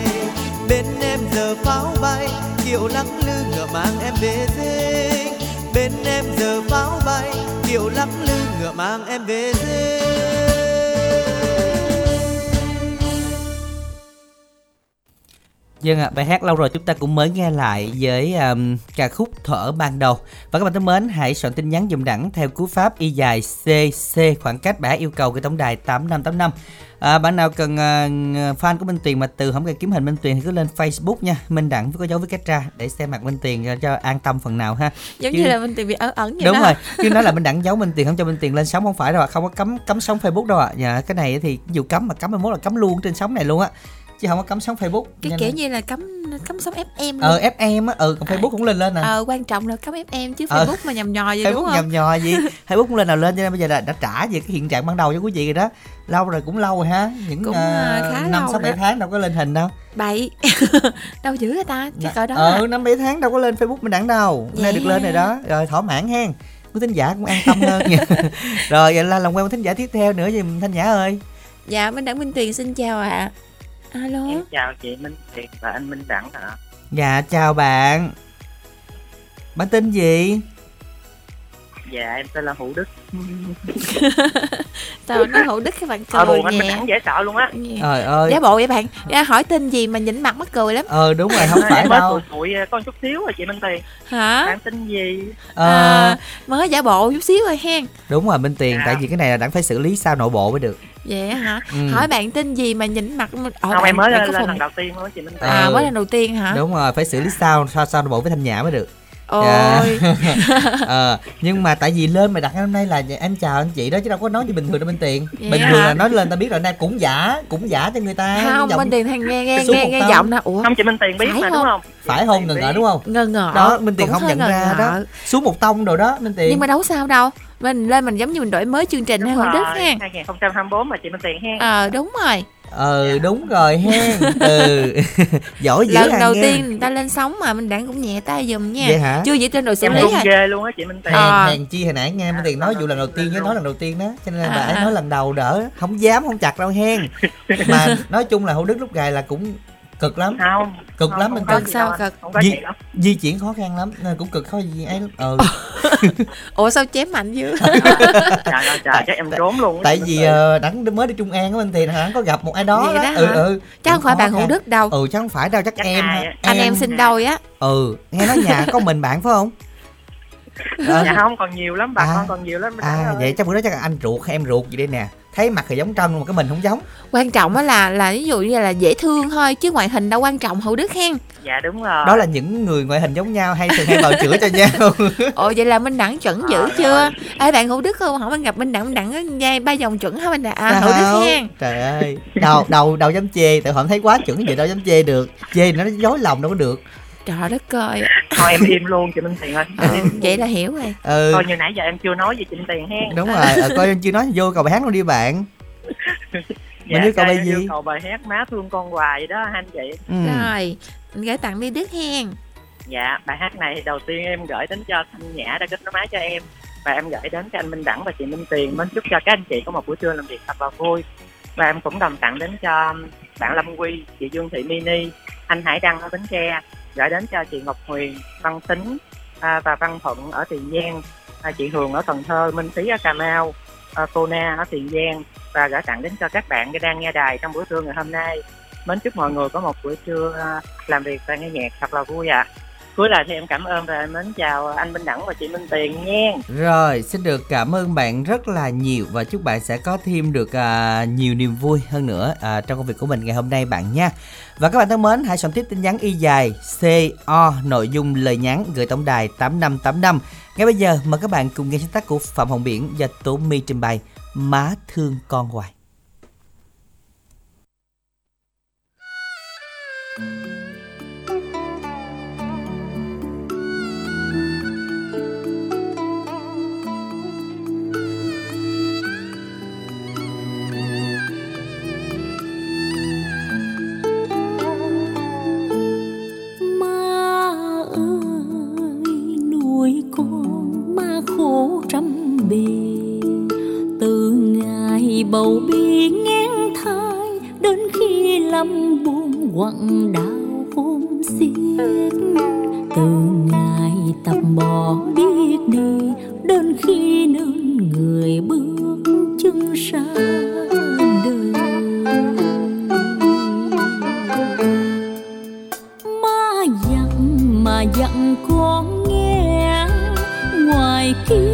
Bên em giờ pháo bay kiệu lắc lư ngựa mang em về dinh bên em giờ pháo bay kiệu lắc lư ngựa mang em về dinh Vâng ạ, à, bài hát lâu rồi chúng ta cũng mới nghe lại với um, ca khúc Thở ban đầu. Và các bạn thân mến, hãy soạn tin nhắn dùm đẳng theo cú pháp y dài CC khoảng cách bạn yêu cầu cái tổng đài 8585. À, bạn nào cần uh, fan của Minh Tuyền mà từ không cần kiếm hình Minh Tuyền thì cứ lên Facebook nha, Minh Đẳng có dấu với cách ra để xem mặt Minh Tuyền cho, cho an tâm phần nào ha. Giống chứ, như là Minh Tuyền bị ẩn ẩn vậy Đúng đó. rồi, chứ nói là Minh Đẳng giấu Minh Tuyền không cho Minh Tuyền lên sóng không phải đâu ạ, không có cấm cấm sóng Facebook đâu ạ. À. Dạ, cái này thì dù cấm mà cấm mai mốt là cấm luôn trên sóng này luôn á chứ không có cấm sóng Facebook. Cái kiểu như là cấm cấm sóng FM luôn. ờ FM á ừ còn Facebook à, cũng lên lên nè. Ờ quan trọng là cấm FM chứ Facebook ờ, mà nhầm nhò vậy Facebook đúng không? nhầm nhò gì? Facebook cũng lên nào lên cho nên bây giờ đã, đã trả về cái hiện trạng ban đầu cho quý vị rồi đó. Lâu rồi cũng lâu rồi ha. Những cũng uh, năm sáu bảy tháng đâu có lên hình đâu. Bảy. Đâu dữ người ta? Chứ cỡ đó ờ năm bảy tháng đâu có lên Facebook mình đẳng đâu. Yeah. nay được lên rồi đó. Rồi thỏa mãn hen. Quý thính giả cũng an tâm hơn. Rồi vậy là làm quen với thính giả tiếp theo nữa gì thanh giả ơi. Dạ minh đẳng minh tuyền xin chào ạ. à. Alo. Em chào chị Minh Thiệt và anh Minh Đẳng ạ. À. Dạ chào bạn. Bạn tên gì? Dạ em tên là Hữu Đức. Sao nói Hữu Đức các bạn cười ờ, nhẹ. Anh dễ sợ luôn á. Trời ơi. Giả bộ vậy bạn. Ra hỏi tên gì mà nhìn mặt mắc cười lắm. Ờ đúng rồi, không phải mới đâu. Tuổi con chút xíu rồi chị Minh Tiền. Hả? Bạn tên gì? Ờ à, mới giả bộ chút xíu rồi hen. Đúng rồi Minh Tiền, à. tại vì cái này là đang phải xử lý sao nội bộ mới được vậy hả? Ừ. hỏi bạn tên gì mà nhìn mặt ở không em mới lên, lên lần đầu tiên thôi chị Minh Tiền à ừ. mới lần đầu tiên hả? Đúng rồi phải xử lý sao sao sao bộ với thanh nhã mới được. Ôi. Ờ, nhưng mà tại vì lên mà đặt hôm nay là em chào anh chị đó chứ đâu có nói gì bình thường đâu bên tiền. Yeah. bình thường là nói lên ta biết rồi nay cũng giả cũng giả cho người ta không giọng, bên tiền thằng nghe nghe nghe, nghe giọng nè. Ủa không chị minh tiền biết phải mà đúng không? phải không ngờ ngợ đúng không? Ngờ ngợ đó minh tiền không nhận ra ngờ. đó. Xuống một tông rồi đó minh tiền. Nhưng mà đâu sao đâu mình lên mình giống như mình đổi mới chương trình hay hơn đức ha. 2024 mà chị minh tiền ha ờ đúng rồi. Ừ đúng rồi hen. Ừ. Giỏi dữ lần đầu nghe. tiên người ta lên sóng mà mình đảng cũng nhẹ tay giùm nha. Vậy hả? Chưa vậy trên đội xử lý hả? ghê luôn á chị minh tiền. À. hèn chi hồi nãy nghe minh tiền nói vụ lần đầu tiên với nói lần đầu tiên đó cho nên là à. bà ấy nói lần đầu đỡ không dám không chặt đâu hen. Mà nói chung là hữu đức lúc gài là cũng cực lắm. Không. Cực không, lắm mình cực sao cực di, di chuyển khó khăn lắm nên cũng cực khó gì ấy lắm. Ừ. Ủa sao chém mạnh dữ? Trời ơi trời chắc em trốn luôn tại vì uh, đắng mới đi trung an của anh thì hắn có gặp một ai đó, đó. ừ ừ. Chắc không phải bạn hữu đức đâu. Ừ chắc không phải đâu chắc, chắc em, em anh em sinh đôi á. Ừ nghe nói nhà có mình bạn phải không? Ờ. dạ không còn nhiều lắm bà à, con còn nhiều lắm à vậy chắc bữa đó chắc là anh ruột hay em ruột gì đây nè thấy mặt thì giống trân mà cái mình không giống. Quan trọng á là là ví dụ như là dễ thương thôi chứ ngoại hình đâu quan trọng hữu đức hen. Dạ đúng rồi. Đó là những người ngoại hình giống nhau hay thường hay bào chữa cho nhau. Ồ vậy là minh đẳng chuẩn dữ à, chưa? ai bạn hữu đức không? Hỏi mình gặp minh đẳng minh đẳng dây ba dòng chuẩn hả minh đẳng? À, hữu đức hen. trời ơi. Đầu đầu đầu dám chê tại họ thấy quá chuẩn vậy đâu dám chê được. Chê nó dối lòng đâu có được trời đất ơi. Thôi em im luôn chị minh tiền ơi. Ừ, vậy là hiểu rồi. Ừ. coi như nãy giờ em chưa nói gì chị minh tiền hen đúng rồi à, coi em chưa nói vô cầu bài hát luôn đi bạn. Dạ, mình cầu bài gì? cầu bài hát má thương con hoài vậy đó anh chị. Ừ. rồi gửi tặng đi đức hen dạ bài hát này đầu tiên em gửi đến cho thanh nhã đã kết nối máy cho em. Và em gửi đến cho anh minh đẳng và chị minh tiền. Mến chúc cho các anh chị có một buổi trưa làm việc thật là vui. Và em cũng đồng tặng đến cho bạn lâm quy chị dương thị mini anh Hải Đăng ở Bến Tre gửi đến cho chị Ngọc Huyền Văn Tính à, và Văn Thuận ở Tiền Giang à, chị Hường ở Cần Thơ Minh Tý ở Cà Mau à, cô Na ở Tiền Giang và gửi tặng đến cho các bạn đang nghe đài trong buổi trưa ngày hôm nay. Mến chúc mọi người có một buổi trưa à, làm việc và nghe nhạc thật là vui ạ. à cuối lời thì em cảm ơn và mến chào anh Minh Đẳng và chị Minh Tiền nha. Rồi xin được cảm ơn bạn rất là nhiều và chúc bạn sẽ có thêm được à, nhiều niềm vui hơn nữa à, trong công việc của mình ngày hôm nay bạn nha. Và các bạn thân mến hãy soạn tiếp tin nhắn y dài CO nội dung lời nhắn gửi tổng đài 8585 ngay bây giờ mời các bạn cùng nghe sáng tác của Phạm Hồng Biển và Tố My trình bày Má thương con hoài. Bầu bi ngang thai, đến khi lâm buông quặng đau hôn xiết. Từ ngày tập bỏ biết đi, đến khi nương người bước chân xa đời ma dặn, mà dặn con nghe, ngoài kia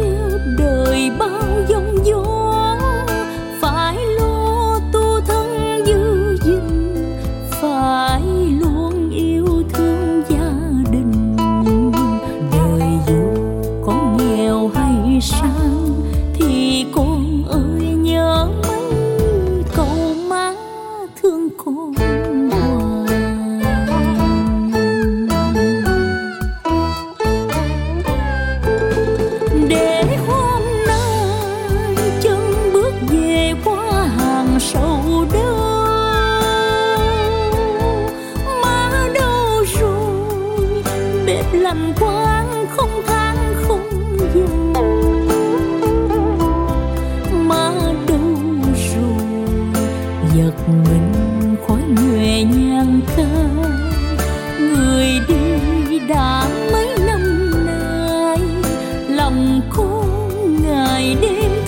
cùng ngày đêm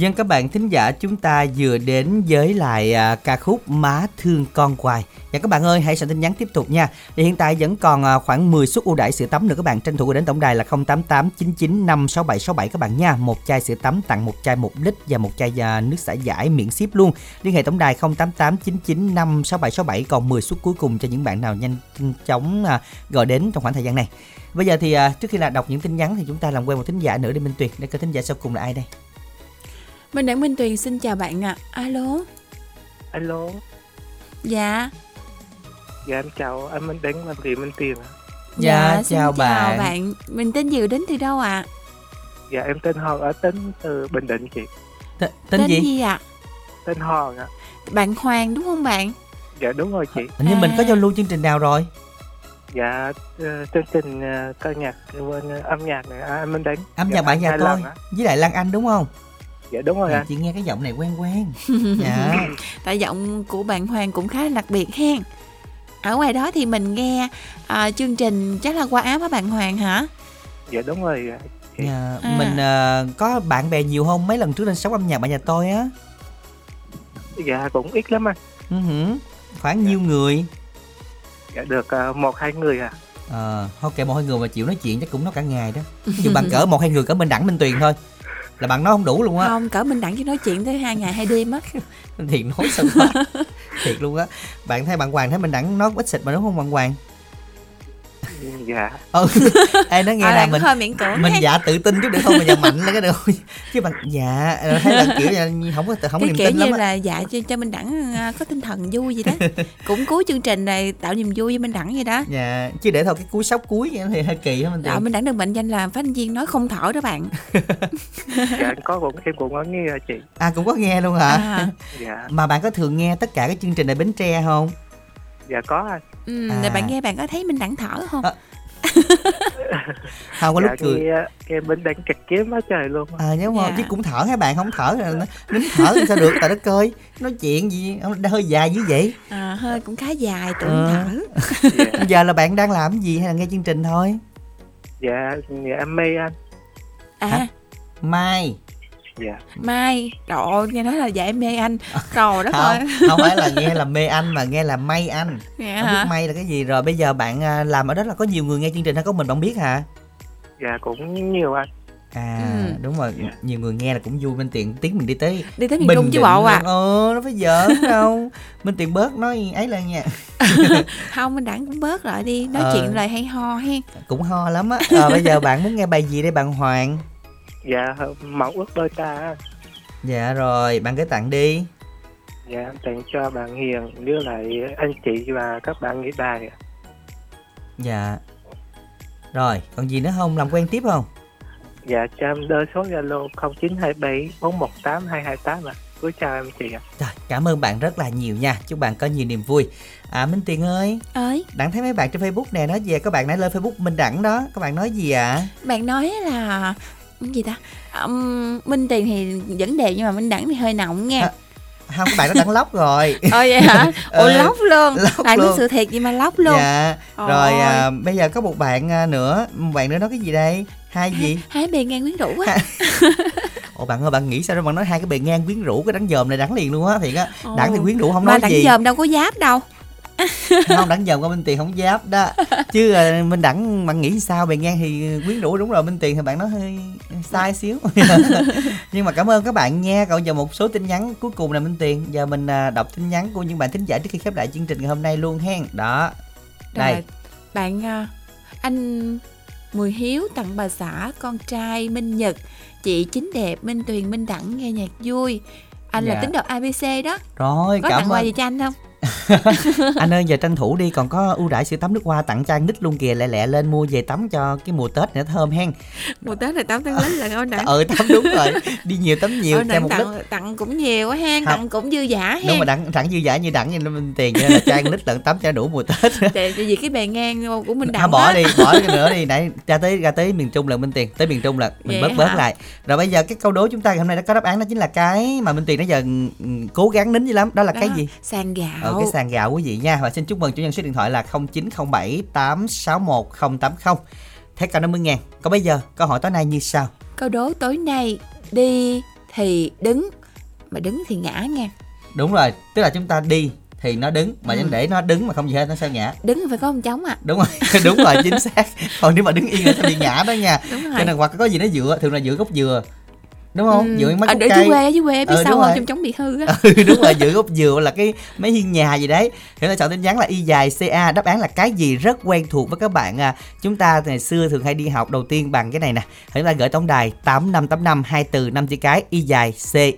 Dân các bạn thính giả chúng ta vừa đến với lại à, ca khúc Má thương con hoài. Và các bạn ơi hãy soạn tin nhắn tiếp tục nha. Thì hiện tại vẫn còn à, khoảng 10 suất ưu đãi sữa tắm nữa các bạn tranh thủ đến tổng đài là 0889956767 các bạn nha. Một chai sữa tắm tặng một chai 1 lít và một chai à, nước xả giải miễn ship luôn. Liên hệ tổng đài 0889956767 còn 10 suất cuối cùng cho những bạn nào nhanh chóng à, gọi đến trong khoảng thời gian này. Bây giờ thì à, trước khi là đọc những tin nhắn thì chúng ta làm quen một thính giả nữa đi Minh Tuyệt. Để coi thính giả sau cùng là ai đây? Minh Đảng Minh Tuyền xin chào bạn ạ. À. Alo. Alo. Dạ. Dạ em chào anh Minh Đảng và chị Minh Tuyền ạ. Dạ, dạ chào bạn. chào bạn. Mình tên gì đến từ đâu ạ? À? Dạ em tên Hòn ở tính từ Bình Định chị. T- tên, gì? gì ạ? À? Tên Hòn ạ. Bạn Hoàng đúng không bạn? Dạ đúng rồi chị. Hình như mình có giao lưu chương trình nào rồi? Dạ uh, chương trình uh, ca nhạc quên âm nhạc này à, anh Minh Đảng. Âm nhạc bạn nhà tôi với lại Lan Anh đúng không? Dạ đúng rồi à, anh. chị nghe cái giọng này quen quen. Dạ. Tại giọng của bạn Hoàng cũng khá là đặc biệt hen. Ở ngoài đó thì mình nghe à, chương trình chắc là qua áp á bạn Hoàng hả? Dạ đúng rồi. Dạ, à. mình à, có bạn bè nhiều không? Mấy lần trước lên sống âm nhạc bạn nhà tôi á. Dạ cũng ít lắm anh. Uh-huh. khoảng dạ. nhiêu người? Dạ được uh, một hai người à. Ờ à, ok một hai người mà chịu nói chuyện chắc cũng nói cả ngày đó. Dù bạn cỡ một hai người cỡ mình đẳng minh tuyền thôi là bạn nói không đủ luôn á. Không cỡ mình đặng chứ nói chuyện tới hai ngày hai đêm á. Thiệt nói sao thiệt luôn á. Bạn thấy bạn hoàng thấy mình đặng nói ít xịt mà đúng không bạn hoàng dạ. Ừ. Ê nó nghe à, là mình hơi miễn cưỡng mình dạ tự tin chút được không? Mà dạ mạnh lên cái được chứ bạn dạ thấy là kiểu không có không có niềm kiểu tin như lắm là dạ cho, cho mình đẳng à, có tinh thần vui gì đó. Cũng cuối chương trình này tạo niềm vui với mình đẳng vậy đó. Dạ chứ để thôi cái cuối sóc cuối vậy thì hơi kỳ á mình dạ, mình đẳng được mệnh danh là phát viên nói không thở đó bạn. Dạ có cũng em cũng có nghe chị. À cũng có nghe luôn hả? À. dạ. Mà bạn có thường nghe tất cả các chương trình này bến tre không dạ có anh. Ừ, à. bạn nghe bạn có thấy mình đẳng thở không? À. không có dạ, lúc cười. nghe, nghe bên đang kịch kiếm quá trời luôn à nhưng mà dạ. chứ cũng thở hai bạn? Không thở nín thở thì sao được? Tại đất cơi nói chuyện gì? Hơi dài dữ vậy. À hơi cũng khá dài tưởng à. thở dạ. giờ là bạn đang làm gì hay là nghe chương trình thôi? Dạ dạ em mê anh. À. Hả? mai dạ. Mai trời ơi nghe nói là dạy mê anh. Rồi đó thôi không phải là nghe là mê anh mà nghe là may anh. Dạ không hả? biết may là cái gì. Rồi bây giờ bạn à, làm ở đó là có nhiều người nghe chương trình hay có mình bạn biết hả? Dạ cũng nhiều anh. À ừ. đúng rồi. Yeah. nhiều người nghe là cũng vui. Bên tiện tiếng mình đi tới đi tới miền trung chứ bộ à? ờ nó phải giỡn đâu. Bên tiện bớt nói ấy là nha. Không mình đẳng cũng bớt lại đi. Nói ờ, chuyện lời hay ho hen. Cũng ho lắm á. À, bây giờ bạn muốn nghe bài gì đây bạn hoàng dạ mẫu ước đôi ta. Dạ rồi bạn cái tặng đi. Dạ tặng cho bạn hiền với lại anh chị và các bạn nghĩ bài dạ. Rồi còn gì nữa không? Làm quen tiếp không? Dạ cho em đơn số zalo 0927 418 228 ạ. Cuối chào em chị ạ. Rồi, cảm ơn bạn rất là nhiều nha. Chúc bạn có nhiều niềm vui. À Minh Tiền ơi. Ơi. Đặng thấy mấy bạn trên Facebook nè nói về Các bạn nãy lên Facebook Minh Đẳng đó. Các bạn nói gì ạ? À? Bạn nói là gì ta? Um, minh tiền thì vẫn đẹp nhưng mà minh đẳng thì hơi nọng nha. À, không các bạn nó đẳng lóc rồi. Ồ vậy hả? Ồ ừ, lóc luôn. Lóc bạn nói sự thiệt gì mà lóc luôn. Dạ. Ôi. rồi à, bây giờ có một bạn à, nữa. Một bạn nữa nói cái gì đây? Hai gì? Hai bề ngang quyến rũ á ồ bạn ơi bạn nghĩ sao đó bạn nói hai cái bề ngang quyến rũ cái đắng dòm này đắng liền luôn á. Thiệt á. Đắng thì quyến rũ không mà nói đắng gì. dòm đâu có giáp đâu không đẳng dần qua minh tiền không giáp đó. Chứ uh, minh đẳng bạn nghĩ sao bề ngang thì quyến rũ đúng rồi minh tiền thì bạn nói hơi sai xíu. Nhưng mà cảm ơn các bạn nha. Còn giờ một số tin nhắn cuối cùng là minh tiền. Giờ mình uh, đọc tin nhắn của những bạn thính giả trước khi khép lại chương trình ngày hôm nay luôn hen. Đó đây. rồi, bạn uh, anh Mùi Hiếu tặng bà xã con trai Minh Nhật chị chính đẹp Minh Tuyền Minh Đẳng nghe nhạc vui. Anh dạ. là tính đọc ABC đó. Rồi có cảm tặng ơn. quà gì cho anh không anh ơi giờ tranh thủ đi còn có ưu đãi sữa tắm nước hoa tặng cho anh nít luôn kìa. Lẹ lẹ lên mua về tắm cho cái mùa tết nữa thơm hen. Mùa tết này tắm tháng lít là ngon nặng ừ tắm đúng rồi. Đi nhiều tắm nhiều thêm một tặng, lít. tặng cũng nhiều á hen tặng cũng dư giả hen. đúng mà đặng tặng dư giả như đặng như mình tiền cho cho anh nít lận tắm cho đủ mùa tết. Tại vì cái bề ngang của mình đặng bỏ đó. đi bỏ cái nữa đi. Nãy ra tới ra tới miền trung là minh tiền tới miền trung là mình Vậy bớt hả? bớt lại. Rồi bây giờ cái câu đố chúng ta hôm nay đã có đáp án đó chính là cái mà minh tiền nãy giờ ừ, cố gắng nín dữ lắm đó là đó, cái gì? sàn gạo ờ, cái sàn gạo quý vị nha. Và xin chúc mừng chủ nhân số điện thoại là 0907 861 080 thế cao 50 ngàn. Còn bây giờ câu hỏi tối nay như sau. Câu đố tối nay đi thì đứng mà đứng thì ngã nha. Đúng rồi tức là chúng ta đi thì nó đứng mà ừ. để nó đứng mà không gì hết nó sẽ ngã. Đứng phải có ông trống à đúng rồi đúng rồi chính xác. Còn nếu mà đứng yên nó sẽ bị ngã đó nha. Cho nên hoặc có gì nó dựa thường là dựa gốc dừa đúng không? Ừ. dựa mấy à, gốc cây. Dưới quê dưới quê biết ừ, sao không? trong trống bị hư á. Ừ, đúng rồi dựa gốc dừa là cái mấy hiên nhà gì đấy. Thì ta chọn tin nhắn là y dài ca đáp án là cái gì rất quen thuộc với các bạn à, chúng ta ngày xưa thường hay đi học đầu tiên bằng cái này nè. Chúng ta gửi tổng đài tám năm tám năm hai từ năm chữ cái y dài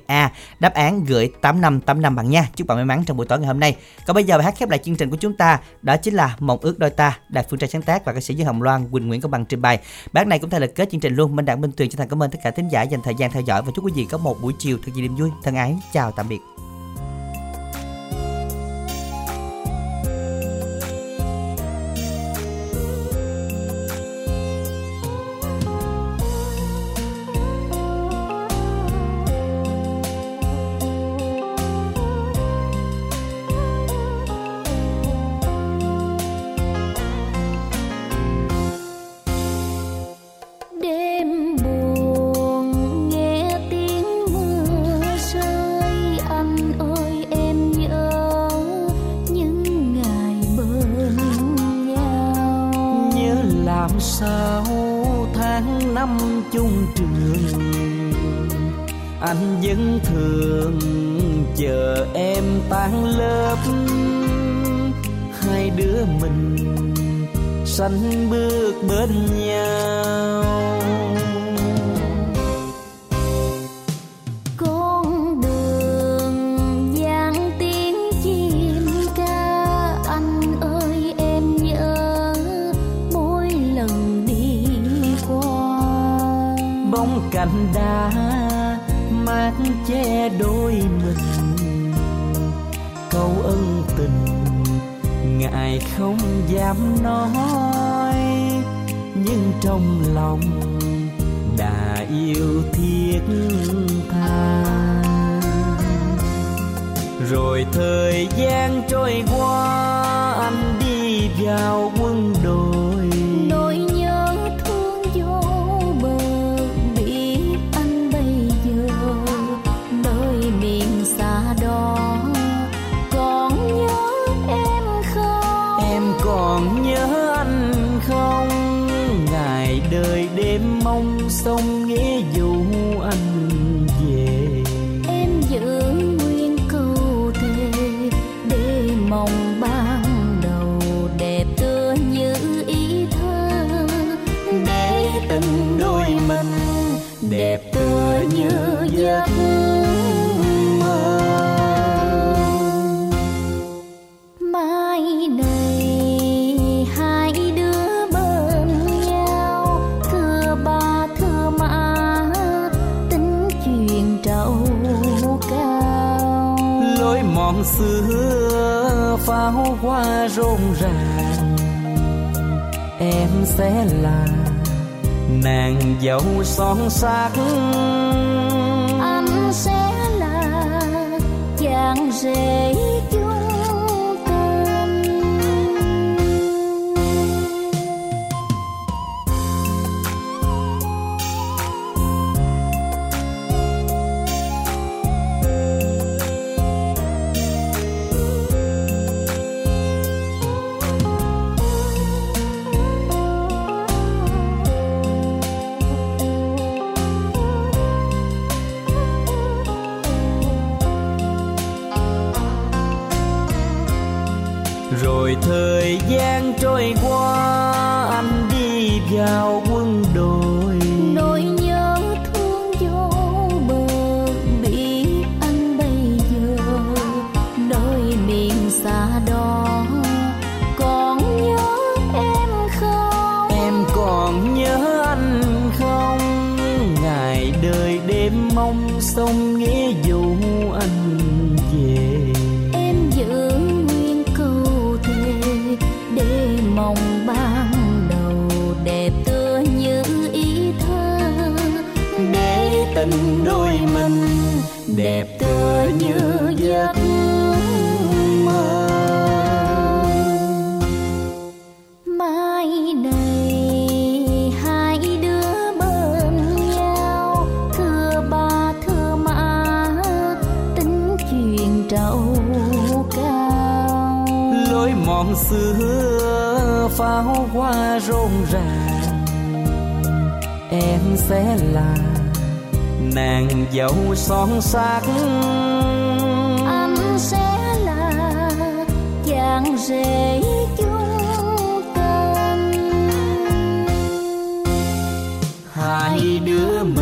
ca đáp án gửi tám năm tám năm bằng nha. Chúc bạn may mắn trong buổi tối ngày hôm nay. Còn bây giờ bài hát khép lại chương trình của chúng ta đó chính là mộng ước đôi ta đạt phương trai sáng tác và ca sĩ Dương Hồng Loan Quỳnh Nguyễn Công Bằng trình bày. Bài này cũng thay là kết chương trình luôn. Minh Đặng Minh Tuyền chân thành cảm ơn tất cả thính giả dành thời gian theo dõi và chúc quý vị có một buổi chiều thật nhiều niềm vui. Thân ái, chào tạm biệt. xưa pháo hoa rộn ràng. Em sẽ là nàng dâu son sắc. Anh sẽ là chàng rể chúa. thời gian trôi qua anh đi vào sẽ là nàng dâu son sắc anh sẽ là chàng rể chung tình hai đứa mình